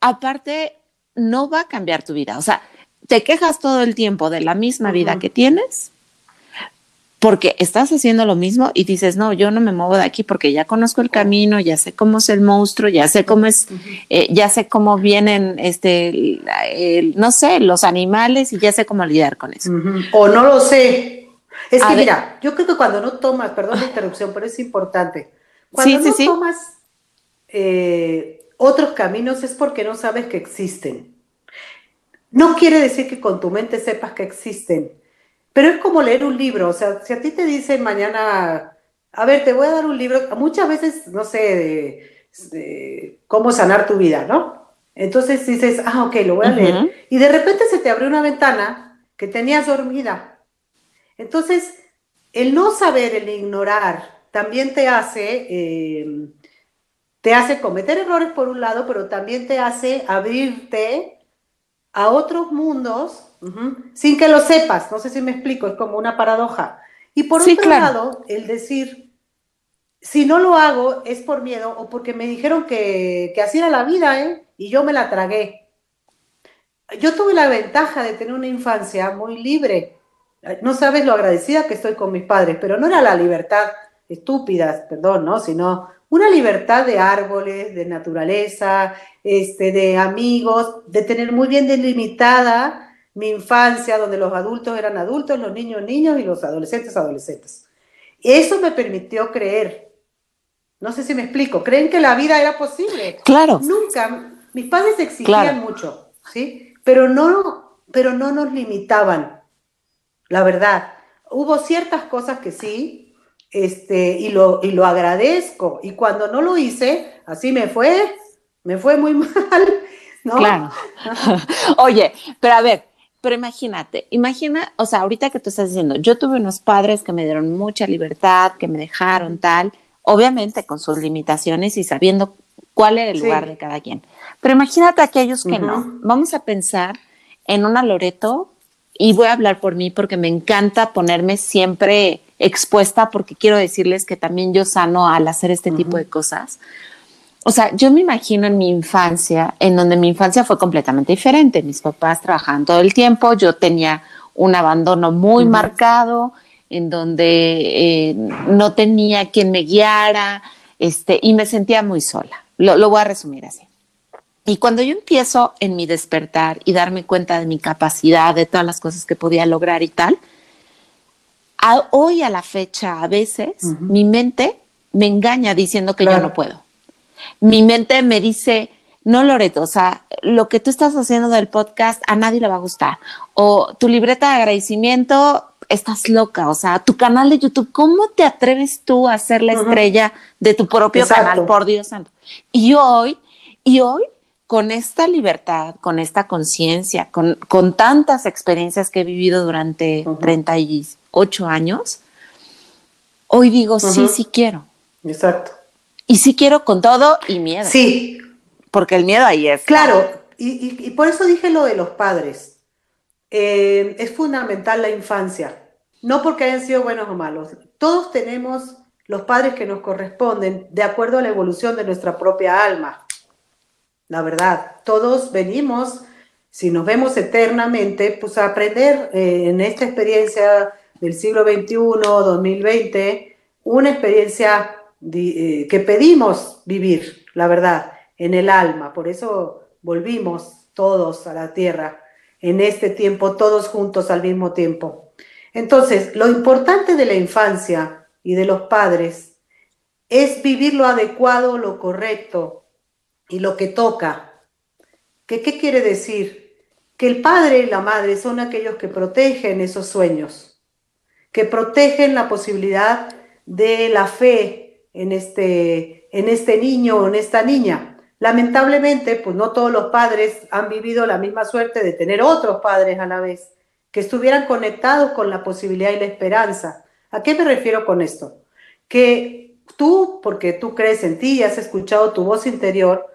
aparte, no va a cambiar tu vida. O sea, te quejas todo el tiempo de la misma vida que tienes porque estás haciendo lo mismo y dices, no, yo no me muevo de aquí porque ya conozco el camino, ya sé cómo es el monstruo, ya sé cómo es, eh, ya sé cómo vienen, este, no sé, los animales y ya sé cómo lidiar con eso. O no lo sé. Es que mira, yo creo que cuando no tomas, perdón la interrupción, pero es importante, cuando no tomas eh, otros caminos es porque no sabes que existen. No quiere decir que con tu mente sepas que existen pero es como leer un libro, o sea, si a ti te dicen mañana, a ver, te voy a dar un libro, muchas veces, no sé, de, cómo sanar tu vida, ¿no? Entonces dices, ah, ok, lo voy a leer. Y de repente se te abre una ventana que tenías dormida. Entonces, el no saber, el ignorar, también te hace, eh, te hace cometer errores por un lado, pero también te hace abrirte a otros mundos sin que lo sepas. No sé si me explico, es como una paradoja. Y por otro lado, el decir, si no lo hago es por miedo o porque me dijeron que, que así era la vida, ¿eh? Y yo me la tragué. Yo tuve la ventaja de tener una infancia muy libre. No sabes lo agradecida que estoy con mis padres, pero no era la libertad estúpida, perdón, ¿no? Sino una libertad de árboles, de naturaleza, este, de amigos, de tener muy bien delimitada mi infancia, donde los adultos eran adultos, los niños niños y los adolescentes adolescentes. Eso me permitió creer. No sé si me explico. Creen que la vida era posible. Claro. Nunca. Mis padres exigían mucho, ¿sí? Pero no, pero no nos limitaban. La verdad. Hubo ciertas cosas que sí, este, y lo, y lo agradezco. Y cuando no lo hice, así me fue, me fue muy mal. ¿no? Claro. Oye, pero a ver, pero imagínate, imagina, o sea, ahorita que tú estás diciendo, yo tuve unos padres que me dieron mucha libertad, que me dejaron tal, obviamente con sus limitaciones y sabiendo cuál era el lugar de cada quien. Pero imagínate aquellos que no. Vamos a pensar en una Loreto y voy a hablar por mí porque me encanta ponerme siempre expuesta porque quiero decirles que también yo sano al hacer este tipo de cosas o sea, yo me imagino en mi infancia, en donde mi infancia fue completamente diferente. Mis papás trabajaban todo el tiempo, yo tenía un abandono muy marcado, en donde eh, no tenía quien me guiara, este, y me sentía muy sola. Lo, lo voy a resumir así. Y cuando yo empiezo en mi despertar y darme cuenta de mi capacidad, de todas las cosas que podía lograr y tal, hoy a la fecha, a veces, mi mente me engaña diciendo que ya no puedo. Mi mente me dice, no, Loreto, o sea, lo que tú estás haciendo del podcast a nadie le va a gustar. O tu libreta de agradecimiento, estás loca. O sea, tu canal de YouTube, ¿cómo te atreves tú a ser la estrella de tu propio canal? Por Dios santo. Y hoy, y hoy con esta libertad, con esta conciencia, con, con, tantas experiencias que he vivido durante 38 años, hoy digo, sí, sí quiero. Exacto. Y sí quiero con todo y miedo. Sí. Porque el miedo ahí es. Claro, y, por eso dije lo de los padres. Eh, es fundamental la infancia. No porque hayan sido buenos o malos. Todos tenemos los padres que nos corresponden de acuerdo a la evolución de nuestra propia alma la verdad. Todos venimos, si nos vemos eternamente, pues a aprender eh, en esta experiencia del siglo XXI, 2020, una experiencia eh, que pedimos vivir, la verdad, en el alma. Por eso volvimos todos a la tierra en este tiempo, todos juntos al mismo tiempo. Entonces, lo importante de la infancia y de los padres es vivir lo adecuado, lo correcto, y lo que toca. ¿Qué, ¿Qué quiere decir? Que el padre y la madre son aquellos que protegen esos sueños, que protegen la posibilidad de la fe en este, en este niño o en esta niña. Lamentablemente, pues no todos los padres han vivido la misma suerte de tener otros padres a la vez, que estuvieran conectados con la posibilidad y la esperanza. ¿A qué me refiero con esto? Que tú, porque tú crees en ti y has escuchado tu voz interior,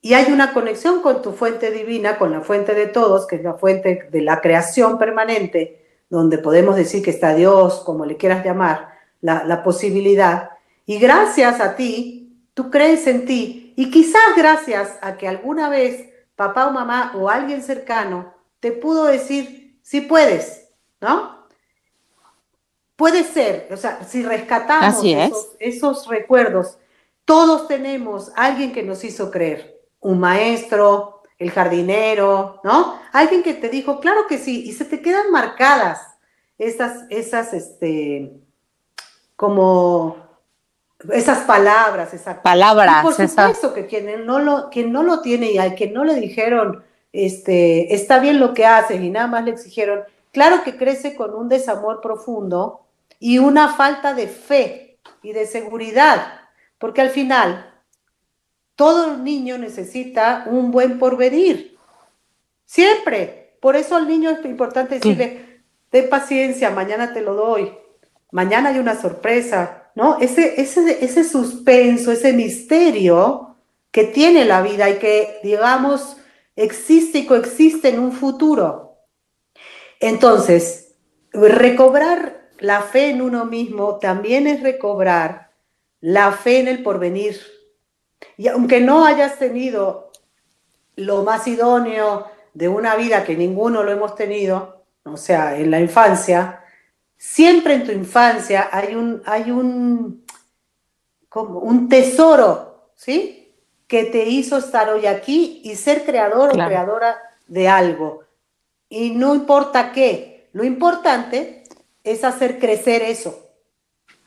y hay una conexión con tu fuente divina, con la fuente de todos, que es la fuente de la creación permanente, donde podemos decir que está Dios, como le quieras llamar, la, la posibilidad. Y gracias a ti, tú crees en ti. Y quizás gracias a que alguna vez papá o mamá o alguien cercano te pudo decir, sí puedes, ¿no? Puede ser, o sea, si rescatamos esos, esos recuerdos, todos tenemos alguien que nos hizo creer un maestro, el jardinero, ¿no? Alguien que te dijo, claro que sí, y se te quedan marcadas esas, esas, este, como esas palabras, esas palabras. Y por supuesto que quien no lo, quien no lo tiene y al que no le dijeron, este, está bien lo que haces y nada más le exigieron, claro que crece con un desamor profundo y una falta de fe y de seguridad, porque al final todo niño necesita un buen porvenir. Siempre. Por eso al niño es importante decirle, ten paciencia, mañana te lo doy. Mañana hay una sorpresa, Ese, ese, ese suspenso, ese misterio que tiene la vida y que, digamos, existe y coexiste en un futuro. Entonces, recobrar la fe en uno mismo también es recobrar la fe en el porvenir y aunque no hayas tenido lo más idóneo de una vida que ninguno lo hemos tenido, o sea, en la infancia, siempre en tu infancia hay un, hay un, como un tesoro, ¿sí? Que te hizo estar hoy aquí y ser creador o creadora de algo. Y no importa qué, lo importante es hacer crecer eso,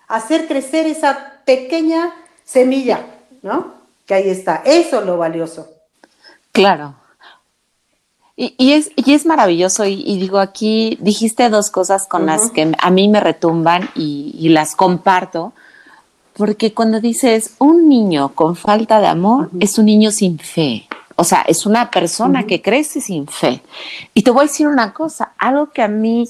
hacer crecer esa pequeña semilla, ¿no? ahí está. Eso es lo valioso. Claro. Y, es, y es maravilloso. Y, digo, aquí dijiste dos cosas con las que a mí me retumban y, las comparto. Porque cuando dices un niño con falta de amor, es un niño sin fe. O sea, es una persona que crece sin fe. Y te voy a decir una cosa, algo que a mí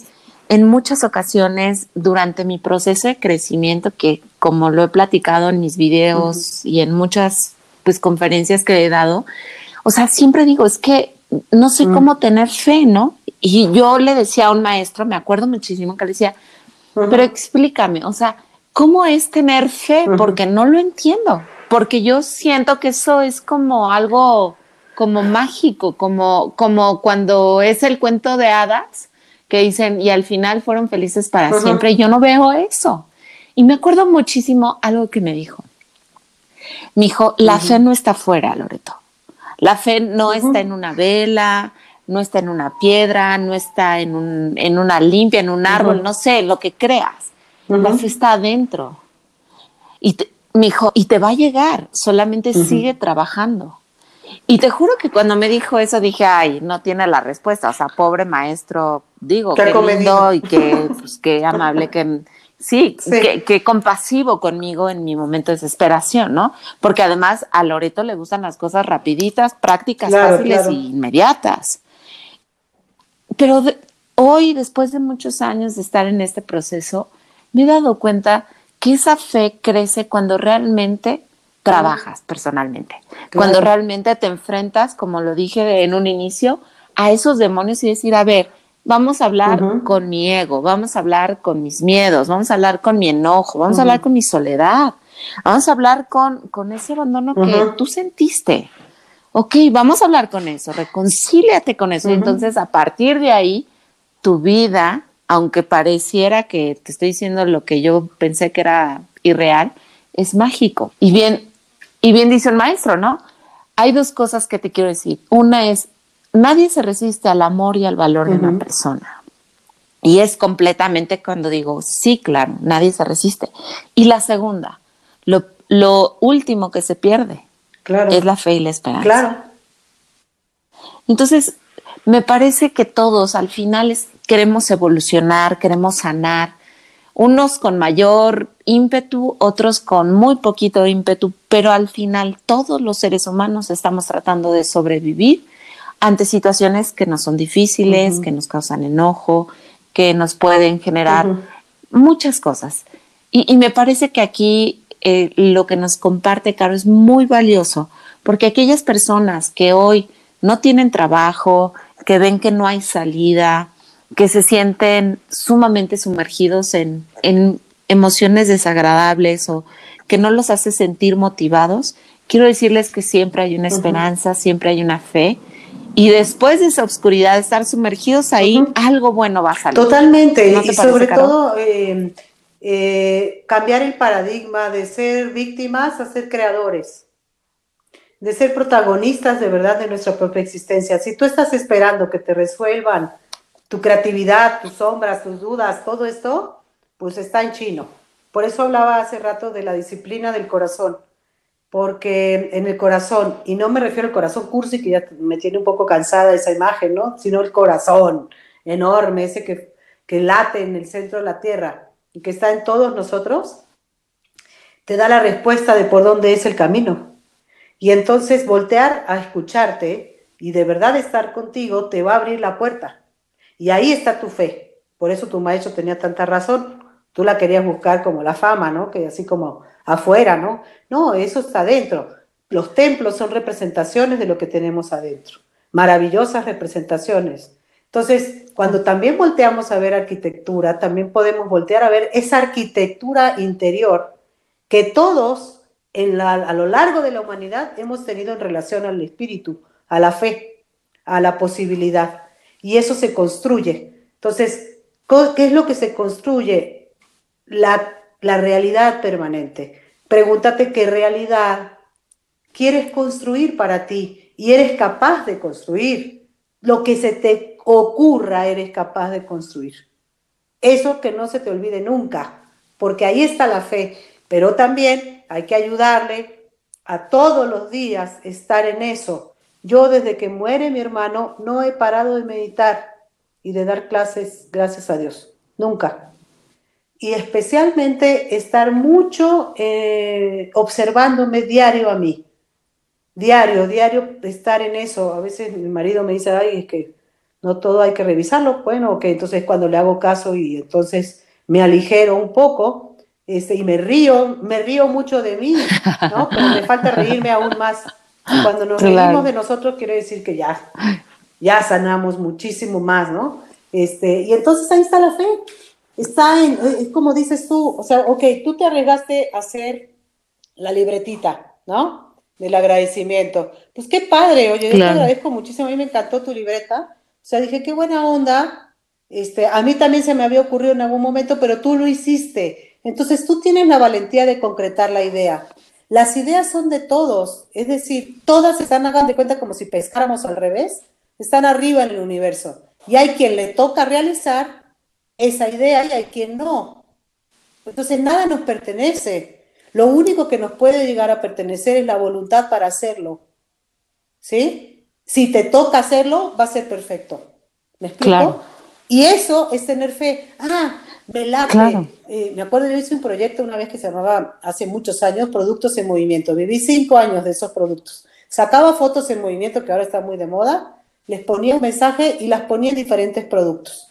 en muchas ocasiones durante mi proceso de crecimiento, que como lo he platicado en mis videos y en muchas pues conferencias que he dado, o sea, siempre digo, es que no sé mm. cómo tener fe, ¿no? Y yo le decía a un maestro, me acuerdo muchísimo que le decía, pero explícame, o sea, ¿cómo es tener fe? Porque no lo entiendo, porque yo siento que eso es como algo como mágico, como, como cuando es el cuento de hadas que dicen y al final fueron felices para siempre. Yo no veo eso. Y me acuerdo muchísimo algo que me dijo Mi hijo, la fe no está fuera, Loreto. La fe no está en una vela, no está en una piedra, no está en, un, en una limpia, en un árbol, no sé, lo que creas. La fe está adentro. Y mi hijo, y te va a llegar, solamente sigue trabajando. Y te juro que cuando me dijo eso dije, ay, no tiene la respuesta, o sea, pobre maestro, digo, qué, lindo y qué, pues, qué amable, que sí, Qué, compasivo conmigo en mi momento de desesperación, ¿no? Porque además a Loreto le gustan las cosas rapiditas, prácticas, fáciles e inmediatas. Pero hoy, después de muchos años de estar en este proceso, me he dado cuenta que esa fe crece cuando realmente trabajas personalmente, cuando realmente te enfrentas, como lo dije en un inicio, a esos demonios y decir, a ver, vamos a hablar con mi ego, vamos a hablar con mis miedos, vamos a hablar con mi enojo, vamos a hablar con mi soledad, vamos a hablar con, con ese abandono que tú sentiste. Ok, vamos a hablar con eso, reconcíliate con eso. Y entonces, a partir de ahí, tu vida, aunque pareciera que te estoy diciendo lo que yo pensé que era irreal, es mágico. Y bien, y bien dice el maestro, ¿no? Hay dos cosas que te quiero decir. Una es, nadie se resiste al amor y al valor de una persona. Y es completamente cuando digo, sí, claro, nadie se resiste. Y la segunda, lo, lo último que se pierde claro. es la fe y la esperanza. Claro. Entonces, me parece que todos al final queremos evolucionar, queremos sanar, unos con mayor ímpetu, otros con muy poquito ímpetu, pero al final todos los seres humanos estamos tratando de sobrevivir ante situaciones que nos son difíciles, que nos causan enojo, que nos pueden generar muchas cosas. Y, me parece que aquí eh, lo que nos comparte Caro es muy valioso, porque aquellas personas que hoy no tienen trabajo, que ven que no hay salida, que se sienten sumamente sumergidos en, emociones desagradables o que no los hace sentir motivados, quiero decirles que siempre hay una esperanza, siempre hay una fe. Y después de esa oscuridad, estar sumergidos ahí, algo bueno va a salir. Totalmente. y sobre todo, eh, eh, cambiar el paradigma de ser víctimas a ser creadores, de ser protagonistas de verdad de nuestra propia existencia. Si tú estás esperando que te resuelvan tu creatividad, tus sombras, tus dudas, todo esto, pues está en chino. Por eso hablaba hace rato de la disciplina del corazón, porque en el corazón, y no me refiero al corazón cursi, que ya me tiene un poco cansada esa imagen, ¿no? Sino el corazón enorme, ese que, que late en el centro de la tierra y que está en todos nosotros, te da la respuesta de por dónde es el camino. Y entonces voltear a escucharte y de verdad estar contigo te va a abrir la puerta. Y ahí está tu fe. Por eso tu maestro tenía tanta razón. Tú la querías buscar como la fama, ¿no? Que así como afuera, ¿no? No, eso está adentro. Los templos son representaciones de lo que tenemos adentro. Maravillosas representaciones. Entonces, cuando también volteamos a ver arquitectura, también podemos voltear a ver esa arquitectura interior que todos a lo largo de la humanidad hemos tenido en relación al espíritu, a la fe, a la posibilidad y eso se construye. Entonces, ¿qué es lo que se construye? La, la realidad permanente. Pregúntate qué realidad quieres construir para ti y eres capaz de construir. Lo que se te ocurra, eres capaz de construir. Eso que no se te olvide nunca, porque ahí está la fe, pero también hay que ayudarle a todos los días estar en eso, yo desde que muere mi hermano no he parado de meditar y de dar clases, gracias a Dios, nunca. Y especialmente estar mucho eh, observándome diario a mí, diario, diario estar en eso. A veces mi marido me dice, ay, es que no todo hay que revisarlo. Bueno, ok, entonces cuando le hago caso y entonces me aligero un poco este, y me río, me río mucho de mí, ¿no? Pero me falta reírme aún más cuando nos reímos de nosotros, quiere decir que ya, ya sanamos muchísimo más, ¿no? Este, y entonces ahí está la fe. Está en, es como dices tú, o sea, ok, tú te arriesgaste a hacer la libretita, ¿no? Del agradecimiento. Pues qué padre, oye, yo te agradezco muchísimo, a mí me encantó tu libreta. O sea, dije, qué buena onda. Este, a mí también se me había ocurrido en algún momento, pero tú lo hiciste. Entonces tú tienes la valentía de concretar la idea. las ideas son de todos, es decir, todas están, hagan de cuenta como si pescáramos al revés, están arriba en el universo. Y hay quien le toca realizar esa idea y hay quien no. Entonces nada nos pertenece. Lo único que nos puede llegar a pertenecer es la voluntad para hacerlo. ¿Sí? Si te toca hacerlo, va a ser perfecto. ¿Me explico? Y eso es tener fe. Ah, me late. Eh, me acuerdo, yo hice un proyecto una vez que se llamaba, hace muchos años, Productos en Movimiento. Viví cinco años de esos productos. Sacaba fotos en movimiento, que ahora está muy de moda, les ponía un mensaje y las ponía en diferentes productos.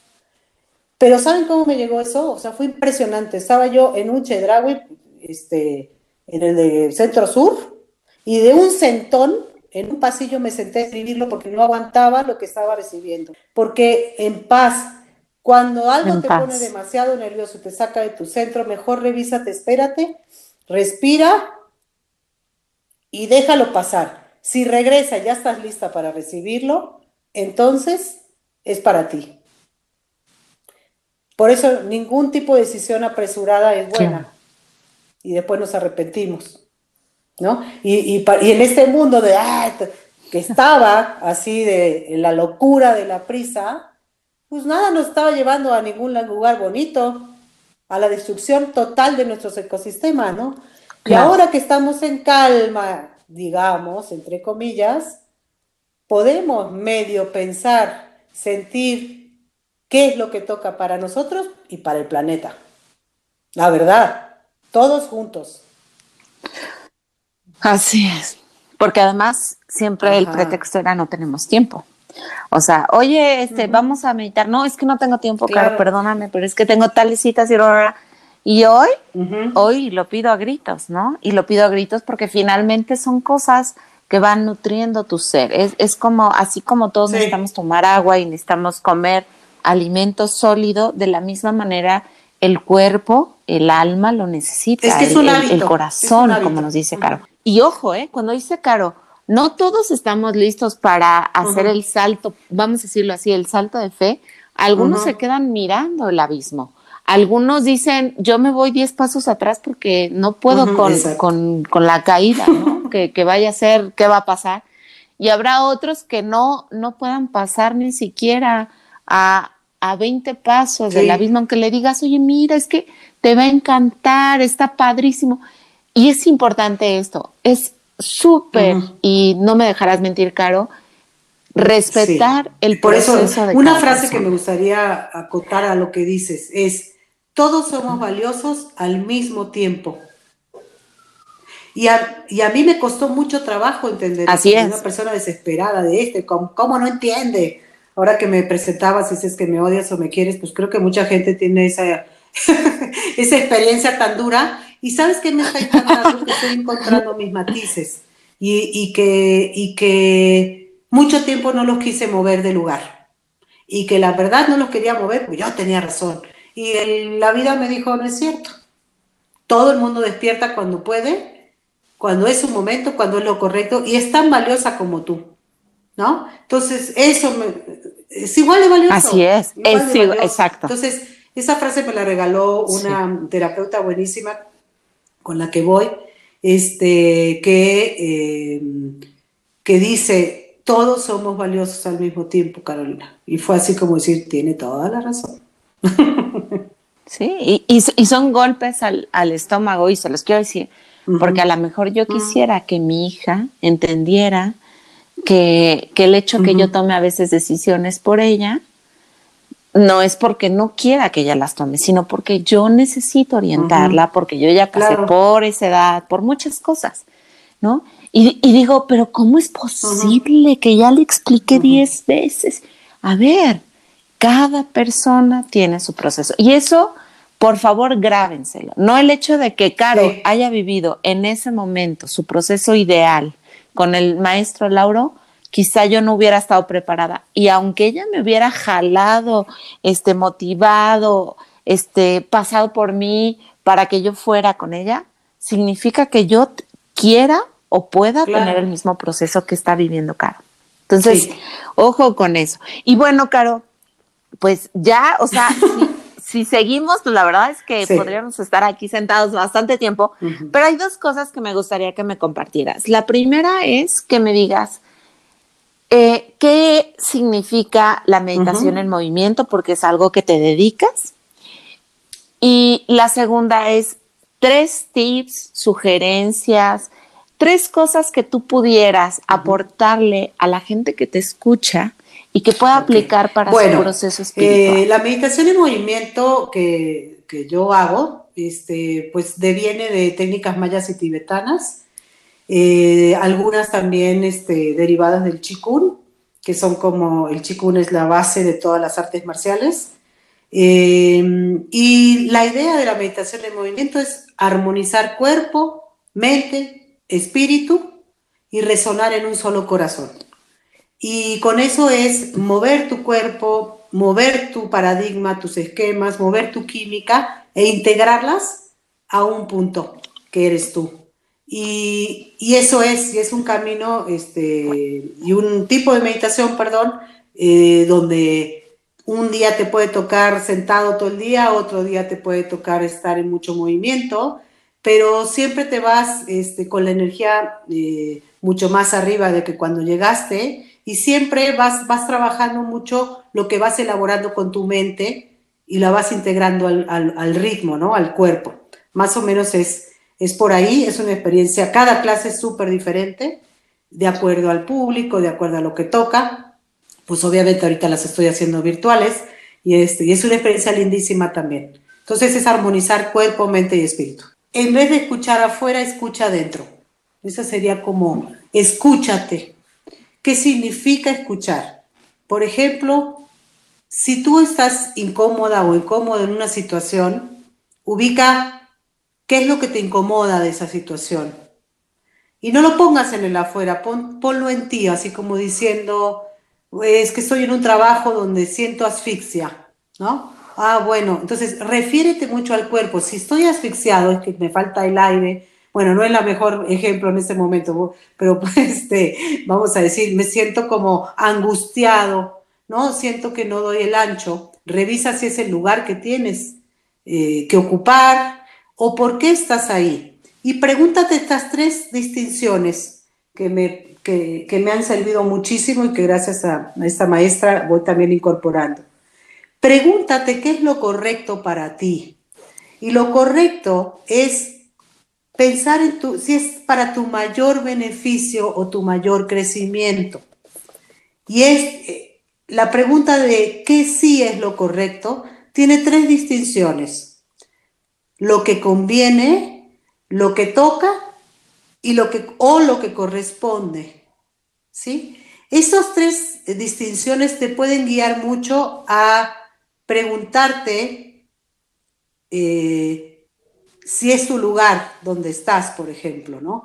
Pero ¿saben cómo me llegó eso? O sea, fue impresionante. Estaba yo en un Chedraui, este, en el de Centro Sur, y de un centón, en un pasillo me senté a escribirlo porque no aguantaba lo que estaba recibiendo. Porque en paz, cuando algo te pone demasiado nervioso, te saca de tu centro, mejor revísate, espérate, respira y déjalo pasar. Si regresa, ya estás lista para recibirlo, entonces es para ti. Por eso ningún tipo de decisión apresurada es buena. Y después nos arrepentimos. ¿No? Y, en este mundo de que estaba así de la locura de la prisa, pues nada nos estaba llevando a ningún lugar bonito, a la destrucción total de nuestros ecosistemas, ¿no? Y ahora que estamos en calma, digamos, entre comillas, podemos medio pensar, sentir qué es lo que toca para nosotros y para el planeta. La verdad, todos juntos. Así es, porque además siempre el pretexto era no tenemos tiempo. O sea, oye, este, vamos a meditar. No, es que no tengo tiempo, claro. perdóname, pero es que tengo tales citas y y hoy, hoy lo pido a gritos, ¿no? Y lo pido a gritos porque finalmente son cosas que van nutriendo tu ser. Es, es como, así como todos necesitamos tomar agua y necesitamos comer alimento sólido, de la misma manera el cuerpo, el alma lo necesita, es que es un el, el, corazón, como nos dice Caro. Y ojo, ¿eh? cuando dice Caro, no todos estamos listos para hacer el salto, vamos a decirlo así, el salto de fe. Algunos se quedan mirando el abismo. Algunos dicen, yo me voy 10 pasos atrás porque no puedo con, con, con, la caída, ¿no? que, que, vaya a ser, qué va a pasar. Y habrá otros que no, no puedan pasar ni siquiera a, a 20 pasos del abismo, aunque le digas, oye, mira, es que te va a encantar, está padrísimo. Y es importante esto, es súper, y no me dejarás mentir, Caro, respetar el proceso Por eso, Una frase que me gustaría acotar a lo que dices es, todos somos valiosos al mismo tiempo. Y a, y a mí me costó mucho trabajo entender. Así es. Una persona desesperada de este, ¿cómo, no entiende? Ahora que me presentabas, si dices que me odias o me quieres, pues creo que mucha gente tiene esa, esa experiencia tan dura. Y sabes que me está encantando que estoy encontrando mis matices y, y, que, y que mucho tiempo no los quise mover de lugar. Y que la verdad no los quería mover, pues yo tenía razón. Y la vida me dijo, no es cierto. Todo el mundo despierta cuando puede, cuando es su momento, cuando es lo correcto, y es tan valiosa como tú. ¿No? Entonces, eso es igual de valioso. Así es, es exacto. Entonces, esa frase me la regaló una terapeuta buenísima con la que voy, este, que, eh, que dice, todos somos valiosos al mismo tiempo, Carolina. Y fue así como decir, tiene toda la razón. Sí, y, son golpes al, estómago y se los quiero decir, porque a lo mejor yo quisiera que mi hija entendiera que, el hecho que yo tome a veces decisiones por ella no es porque no quiera que ella las tome, sino porque yo necesito orientarla, porque yo ya pasé por esa edad, por muchas cosas, ¿no? Y, digo, pero ¿cómo es posible que ya le explique diez veces? A ver, cada persona tiene su proceso. Y eso, por favor, grábenselo. No el hecho de que Caro haya vivido en ese momento su proceso ideal con el maestro Lauro, quizá yo no hubiera estado preparada. Y aunque ella me hubiera jalado, este, motivado, este, pasado por mí para que yo fuera con ella, significa que yo quiera o pueda tener el mismo proceso que está viviendo Caro. Entonces, ojo con eso. Y bueno, Caro, pues ya, o sea, si seguimos, pues la verdad es que podríamos estar aquí sentados bastante tiempo, pero hay dos cosas que me gustaría que me compartieras. La primera es que me digas eh, qué significa la meditación en movimiento, porque es algo que te dedicas. Y la segunda es tres tips, sugerencias, tres cosas que tú pudieras aportarle a la gente que te escucha y que pueda aplicar para su proceso espiritual. Eh, la meditación en movimiento que, yo hago, este, pues deviene de técnicas mayas y tibetanas, eh, algunas también este, derivadas del chikun, que son como el chikun es la base de todas las artes marciales. Eh, y la idea de la meditación en movimiento es armonizar cuerpo, mente, espíritu y resonar en un solo corazón. Y con eso es mover tu cuerpo, mover tu paradigma, tus esquemas, mover tu química e integrarlas a un punto que eres tú. Y, eso es, y es un camino este, y un tipo de meditación, perdón, eh, donde un día te puede tocar sentado todo el día, otro día te puede tocar estar en mucho movimiento, pero siempre te vas este, con la energía eh, mucho más arriba de que cuando llegaste y siempre vas, vas trabajando mucho lo que vas elaborando con tu mente y la vas integrando al, ritmo, ¿no? Al cuerpo. Más o menos es, es por ahí, es una experiencia, cada clase es súper diferente, de acuerdo al público, de acuerdo a lo que toca. Pues obviamente ahorita las estoy haciendo virtuales y, este, y es una experiencia lindísima también. Entonces es armonizar cuerpo, mente y espíritu. En vez de escuchar afuera, escucha adentro. Eso sería como, escúchate, ¿Qué significa escuchar? Por ejemplo, si tú estás incómoda o incómodo en una situación, ubica qué es lo que te incomoda de esa situación. Y no lo pongas en el afuera, ponlo en ti, así como diciendo, es que estoy en un trabajo donde siento asfixia, ¿no? Ah, bueno, entonces refiérete mucho al cuerpo. Si estoy asfixiado, es que me falta el aire, bueno, no es la mejor ejemplo en este momento, pero pues, este, vamos a decir, me siento como angustiado, ¿no? Siento que no doy el ancho. Revisa si es el lugar que tienes eh, que ocupar o por qué estás ahí. Y pregúntate estas tres distinciones que me, que, me han servido muchísimo y que gracias a esta maestra voy también incorporando. Pregúntate qué es lo correcto para ti. Y lo correcto es pensar en tu, si es para tu mayor beneficio o tu mayor crecimiento. Y es eh, la pregunta de qué sí es lo correcto, tiene tres distinciones. Lo que conviene, lo que toca y lo que o lo que corresponde. ¿Sí? Esas tres distinciones te pueden guiar mucho a preguntarte eh, si es tu lugar donde estás, por ejemplo, ¿no?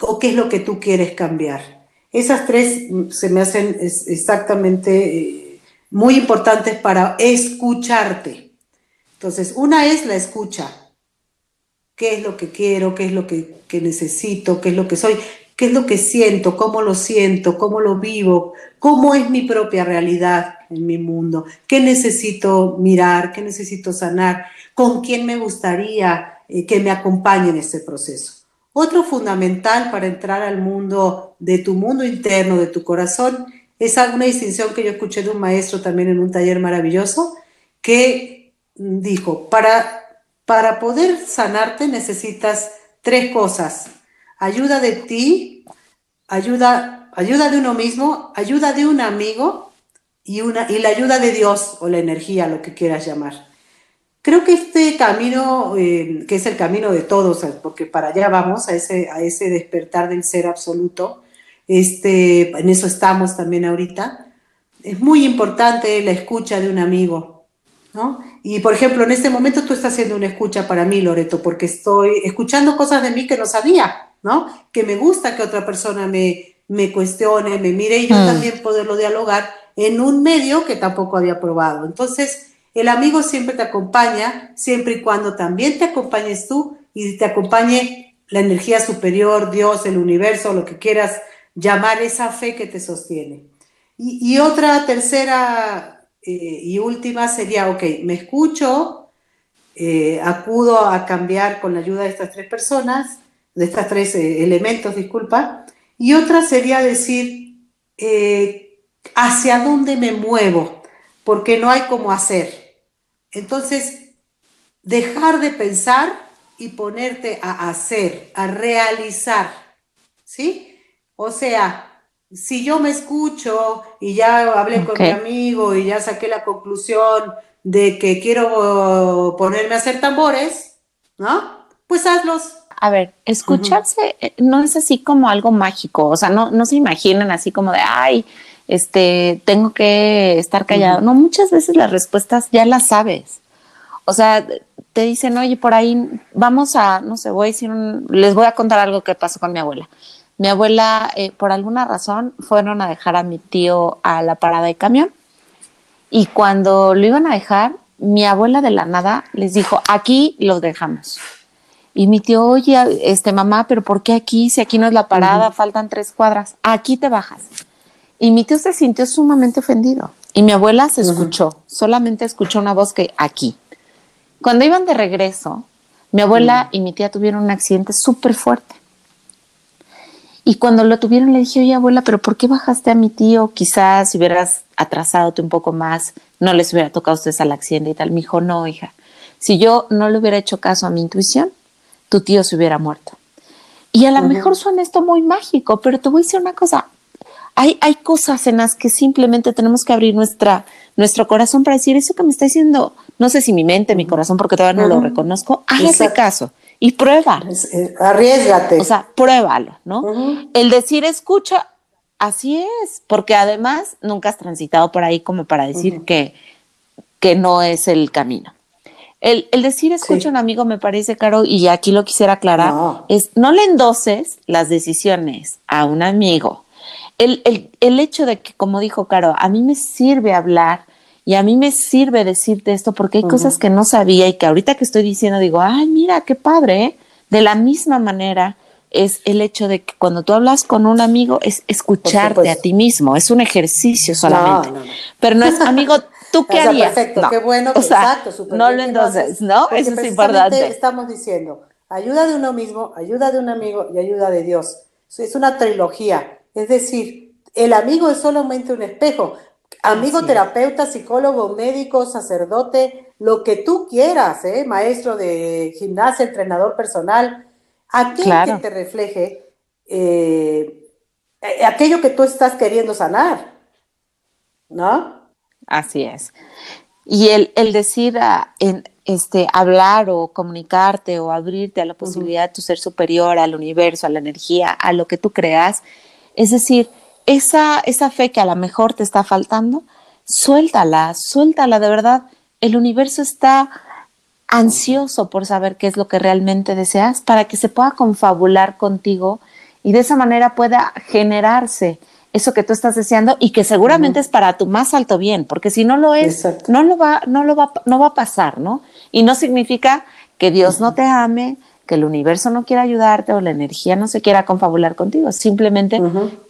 O qué es lo que tú quieres cambiar. Esas tres mm, se me hacen exactamente eh, muy importantes para escucharte. Entonces, una es la escucha. ¿Qué es lo que quiero? ¿Qué es lo que, que necesito? ¿Qué es lo que soy? ¿Qué es lo que siento? ¿Cómo lo siento? ¿Cómo lo vivo? ¿Cómo es mi propia realidad en mi mundo? ¿Qué necesito mirar? ¿Qué necesito sanar? ¿Con quién me gustaría que me acompañe en este proceso. Otro fundamental para entrar al mundo de tu mundo interno, de tu corazón, es una distinción que yo escuché de un maestro también en un taller maravilloso, que dijo, para, para poder sanarte necesitas tres cosas. Ayuda de ti, ayuda, ayuda de uno mismo, ayuda de un amigo y, una, y la ayuda de Dios o la energía, lo que quieras llamar. Creo que este camino, eh, que es el camino de todos, porque para allá vamos, a ese, a ese despertar del ser absoluto, este, en eso estamos también ahorita, es muy importante la escucha de un amigo, ¿no? Y por ejemplo, en este momento tú estás haciendo una escucha para mí, Loreto, porque estoy escuchando cosas de mí que no sabía, ¿no? Que me gusta que otra persona me, me cuestione, me mire y yo mm. también poderlo dialogar en un medio que tampoco había probado. Entonces, el amigo siempre te acompaña, siempre y cuando también te acompañes tú y te acompañe la energía superior, Dios, el universo, lo que quieras llamar esa fe que te sostiene. Y, otra tercera eh, y última sería, ok, me escucho, eh, acudo a cambiar con la ayuda de estas tres personas, de estas tres eh, elementos, disculpa, y otra sería decir, hacia dónde me muevo, porque no hay cómo hacer. Entonces, dejar de pensar y ponerte a hacer, a realizar, ¿sí? O sea, si yo me escucho y ya hablé con mi amigo y ya saqué la conclusión de que quiero ponerme a hacer tambores, ¿no? Pues hazlos. A ver, escucharse eh, no es así como algo mágico, o sea, no, no se imaginan así como de, ay, este, tengo que estar callado. No, muchas veces las respuestas ya las sabes. O sea, te dicen, oye, por ahí vamos a, no sé, voy a decir, les voy a contar algo que pasó con mi abuela. Mi abuela, eh, por alguna razón, fueron a dejar a mi tío a la parada de camión. Y cuando lo iban a dejar, mi abuela de la nada les dijo, aquí los dejamos. Y mi tío, oye, este mamá, pero ¿por qué aquí? Si aquí no es la parada, faltan tres cuadras, aquí te bajas. Y mi tío se sintió sumamente ofendido. Y mi abuela se escuchó, solamente escuchó una voz que aquí. Cuando iban de regreso, mi abuela y mi tía tuvieron un accidente súper fuerte. Y cuando lo tuvieron le dije, oye abuela, pero ¿por qué bajaste a mi tío? Quizás si hubieras atrasado un poco más, no les hubiera tocado a ustedes al accidente y tal. Me dijo, no, hija, si yo no le hubiera hecho caso a mi intuición, tu tío se hubiera muerto. Y a lo mejor suena esto muy mágico, pero te voy a decir una cosa. Hay, hay cosas en las que simplemente tenemos que abrir nuestra, nuestro corazón para decir eso que me está diciendo, no sé si mi mente, mi corazón, porque todavía no lo reconozco, hágase caso y prueba. Arriesgate. O sea, pruébalo, ¿no? El decir escucha, así es, porque además nunca has transitado por ahí como para decir que, que no es el camino. El, decir escucha un amigo me parece caro y aquí lo quisiera aclarar, es no le endoses las decisiones a un amigo. El, el, el hecho de que, como dijo Caro, a mí me sirve hablar y a mí me sirve decirte esto porque hay cosas que no sabía y que ahorita que estoy diciendo digo, ay, mira, qué padre. ¿eh? De la misma manera es el hecho de que cuando tú hablas con un amigo es escucharte a ti mismo, es un ejercicio solamente. Pero no es, amigo, ¿tú qué harías? Perfecto, qué bueno, exacto, No lo entonces, ¿no? Eso es importante. Estamos diciendo, ayuda de uno mismo, ayuda de un amigo y ayuda de Dios. Es una trilogía. Es decir, el amigo es solamente un espejo, Amigo terapeuta, psicólogo, médico, sacerdote, lo que tú quieras, ¿eh? maestro de gimnasia, entrenador personal, aquello que te refleje eh, eh, aquello que tú estás queriendo sanar, ¿no? Así es. Y el, el decir, ah, en, este, hablar o comunicarte o abrirte a la posibilidad de tu ser superior, al universo, a la energía, a lo que tú creas, es decir, esa, esa fe que a lo mejor te está faltando, suéltala, suéltala de verdad. El universo está ansioso por saber qué es lo que realmente deseas para que se pueda confabular contigo y de esa manera pueda generarse eso que tú estás deseando y que seguramente es para tu más alto bien, porque si no lo es, no lo va, no lo va, no va a pasar, ¿no? Y no significa que Dios no te ame, que el universo no quiera ayudarte o la energía no se quiera confabular contigo, simplemente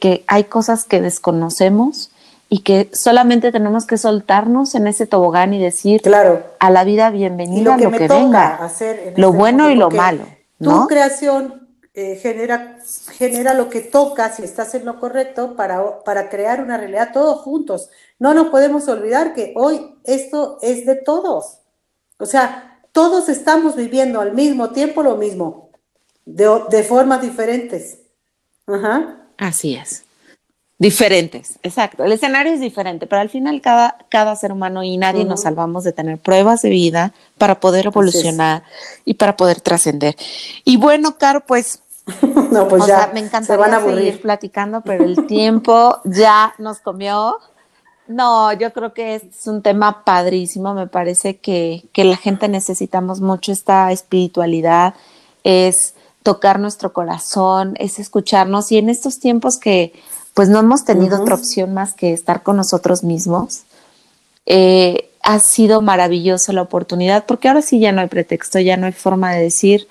que hay cosas que desconocemos y que solamente tenemos que soltarnos en ese tobogán y decir claro. a la vida bienvenida lo que, venga, lo bueno y lo malo. Tu creación eh, genera, genera lo que toca si estás en lo correcto para, para crear una realidad todos juntos. No nos podemos olvidar que hoy esto es de todos. O sea, todos estamos viviendo al mismo tiempo lo mismo, de, formas diferentes. Así es. Diferentes, exacto. El escenario es diferente, pero al final cada, cada ser humano y nadie nos salvamos de tener pruebas de vida para poder evolucionar y para poder trascender. Y bueno, Caro, pues no, pues ya. me encantaría seguir platicando, pero el tiempo ya nos comió. No, yo creo que es un tema padrísimo. Me parece que, la gente necesitamos mucho esta espiritualidad, es tocar nuestro corazón, es escucharnos. Y en estos tiempos que pues no hemos tenido otra opción más que estar con nosotros mismos, eh, ha sido maravillosa la oportunidad, porque ahora sí ya no hay pretexto, ya no hay forma de decir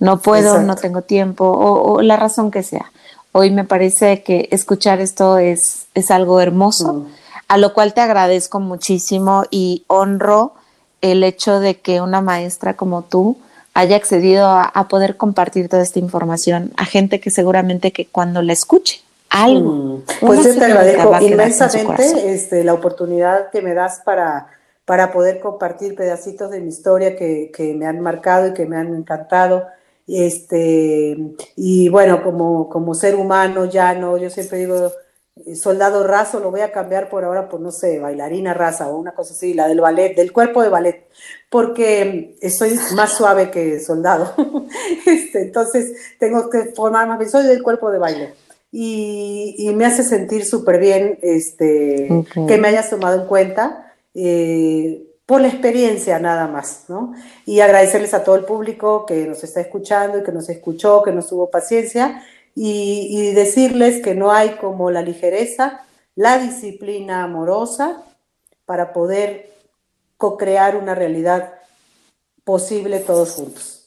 no puedo, no tengo tiempo, o, la razón que sea. Hoy me parece que escuchar esto es, es algo hermoso a lo cual te agradezco muchísimo y honro el hecho de que una maestra como tú haya accedido a, poder compartir toda esta información a gente que seguramente que cuando la escuche algo. Mm. Pues yo te agradezco inmensamente este, la oportunidad que me das para, para poder compartir pedacitos de mi historia que, que me han marcado y que me han encantado. Este, y bueno, como, como ser humano ya no, yo siempre digo, soldado raso lo voy a cambiar por ahora por, no sé, bailarina raza o una cosa así, la del ballet, del cuerpo de ballet, porque soy más suave que soldado. este, entonces tengo que formar más bien, soy del cuerpo de baile. Y, me hace sentir súper bien este, que me hayas tomado en cuenta eh, por la experiencia nada más, ¿no? Y agradecerles a todo el público que nos está escuchando y que nos escuchó, que nos tuvo paciencia y, decirles que no hay como la ligereza, la disciplina amorosa para poder co-crear una realidad posible todos juntos.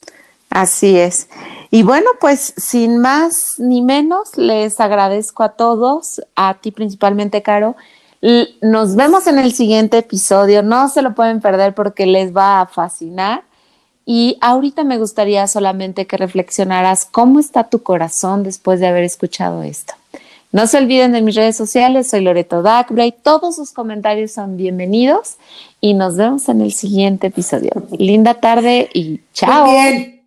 Así es. Y bueno, pues sin más ni menos, les agradezco a todos, a ti principalmente, Caro. Nos vemos en el siguiente episodio. No se lo pueden perder porque les va a fascinar. Y ahorita me gustaría solamente que reflexionaras cómo está tu corazón después de haber escuchado esto. No se olviden de mis redes sociales, soy Loreto Dackbray, todos sus comentarios son bienvenidos y nos vemos en el siguiente episodio. Linda tarde y chao. bien.